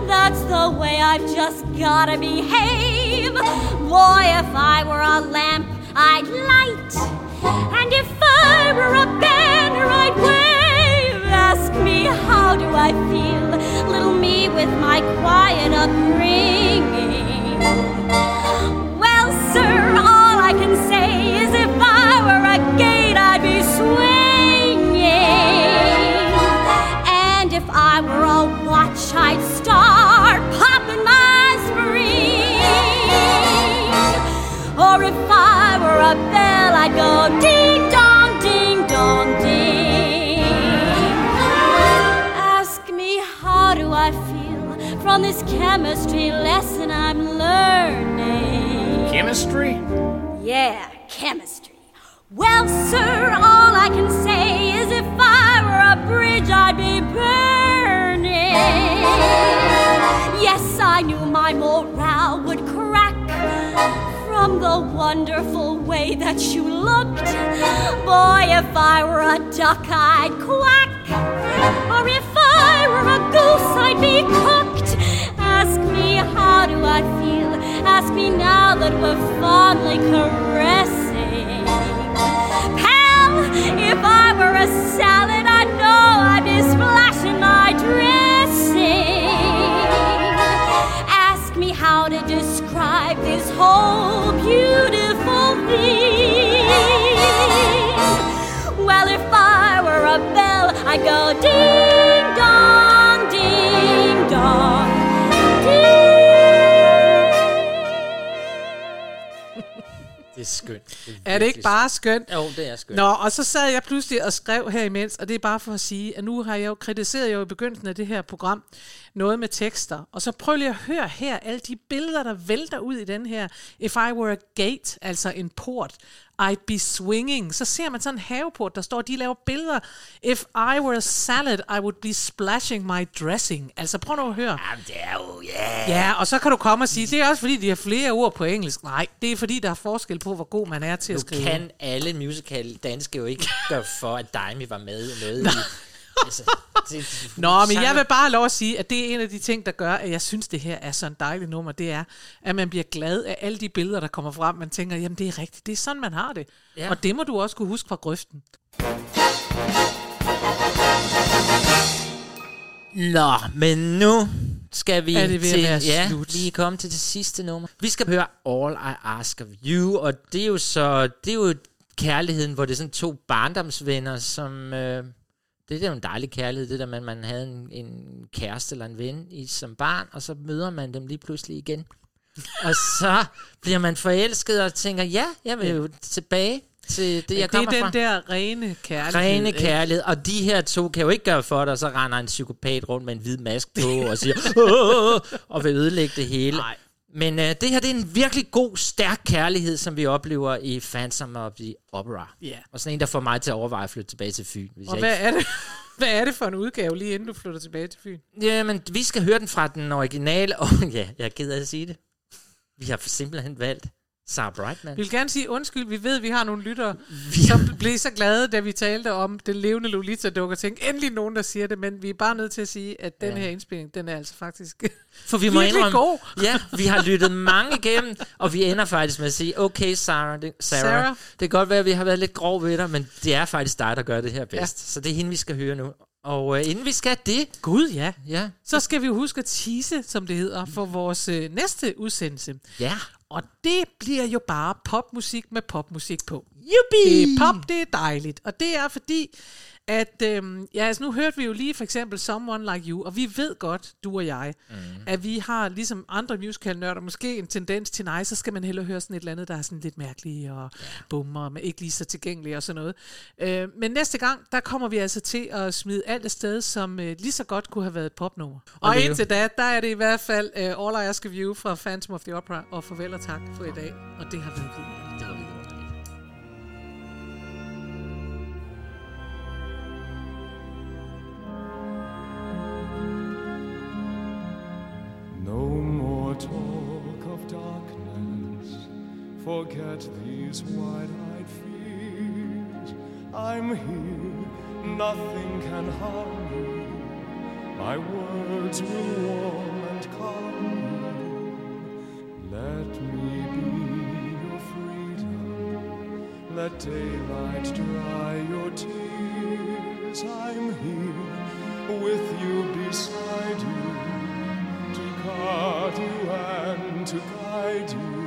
that's the way I've just gotta behave. Boy, if I were a lamp, I'd light. And if I were a banner, I'd wave. Ask me, how do I feel? Little me with my quiet upbringing. Chemistry lesson I'm learning? Chemistry? Yeah, chemistry. Well, sir, all I can say is if I were a bridge, I'd be burning. Yes, I knew my morale would crack from the wonderful way that you looked. Boy, if I were a duck, I'd quack. Or if I were a goose, I'd be cooked. Ask me, how do I feel? Ask me now that we're fondly caressing. Pal, if I were a salad, I know I'd be splashing my dressing. Ask me how to describe this whole beautiful thing. Well, if I were a bell, I'd go ding skønt. Det Er det ikke bare skønt? Jo, det er skønt. Nå, og så sad jeg pludselig og skrev her imens, og det er bare for at sige, at nu har jeg jo kritiseret jo i begyndelsen af det her program noget med tekster. Og så prøv lige at høre her alle de billeder, der vælter ud i den her If I Were a Gate, altså en port. I'd be swinging. Så ser man sådan en haveport, der står, de laver billeder. If I were a salad, I would be splashing my dressing. Altså prøv nu at høre. Jamen, det er jo, ja. Ja, og så kan du komme og sige, det er også fordi, de har flere ord på engelsk. Nej, det er fordi, der er forskel på, hvor god man er til at Nu skrive. kan alle musical danske jo ikke gøre for, at Daimi var med noget. [laughs] i, altså, det, Nå, men jeg vil bare lov at sige, at det er en af de ting, der gør, at jeg synes, det her er så en dejlig nummer. Det er, at man bliver glad af alle de billeder, der kommer frem. Man tænker, jamen det er rigtigt, det er sådan, man har det. Ja. Og det må du også kunne huske fra grøften. Nå, men nu skal vi Er det ved at til, være ja, slut? lige komme til det sidste nummer. Vi skal høre All I Ask of You, og det er jo så, det er jo kærligheden, hvor det er sådan to barndomsvenner, som, øh, det er jo en dejlig kærlighed, det der at man havde en, en kæreste eller en ven i som barn, og så møder man dem lige pludselig igen. og så bliver man forelsket og tænker, ja, jeg vil jo tilbage til det, jeg det er kommer den fra. der rene kærlighed. Rene ikke? kærlighed. Og de her to kan jo ikke gøre for dig, og så render en psykopat rundt med en hvid mask på og siger, [laughs] "Åh!" og vil ødelægge det hele. Nej. Men øh, det her det er en virkelig god, stærk kærlighed, som vi oplever i Phantom of the Opera. Ja. Og sådan en, der får mig til at overveje at flytte tilbage til Fyn. Hvis Og jeg hvad ikke... er, det, [laughs] hvad er det for en udgave, lige inden du flytter tilbage til Fyn? Jamen, vi skal høre den fra den originale, [laughs] og ja, jeg er ked af at sige det. Vi har simpelthen valgt Sarah Brightman. Vi vil gerne sige undskyld, vi ved, at vi har nogle lyttere, som blev så glade, da vi talte om den levende Lolita-dukke, og tænkte, endelig nogen, der siger det, men vi er bare nødt til at sige, at den Ja. her indspilning, den er altså faktisk For vi må indrømme, god. ja, vi har lyttet mange igennem, og vi ender faktisk med at sige, okay Sarah, det, Sarah, Sarah. Det kan godt være, at vi har været lidt grov ved dig, men det er faktisk dig, der gør det her bedst. Ja. Så det er hende, vi skal høre nu. Og øh, inden vi skal det, Gud, ja. ja, Så skal vi huske at tease, som det hedder, for vores øh, næste udsendelse. ja, Og det bliver jo bare popmusik med popmusik på. Yuppie! Det er pop, det er dejligt. Og det er fordi, at øhm, ja, altså nu hørte vi jo lige for eksempel Someone Like You, og vi ved godt, du og jeg, mm. at vi har ligesom andre musical-nørder måske en tendens til, nej, så skal man hellere høre sådan et eller andet, der er sådan lidt mærkeligt og ja. bummer, men ikke lige så tilgængeligt og sådan noget. Øh, men næste gang, der kommer vi altså til at smide alt afsted, som øh, lige så godt kunne have været et popnummer. Og, jo- indtil da, der er det i hvert fald uh, All I Ask of You fra Phantom of the Opera, og farvel og tak for i dag. Og det har været videre. det var Forget these wide-eyed fears. I'm here, nothing can harm you. My words will warm and calm you. Let me be your freedom. Let daylight dry your tears. I'm here with you beside you to guard you and to guide you.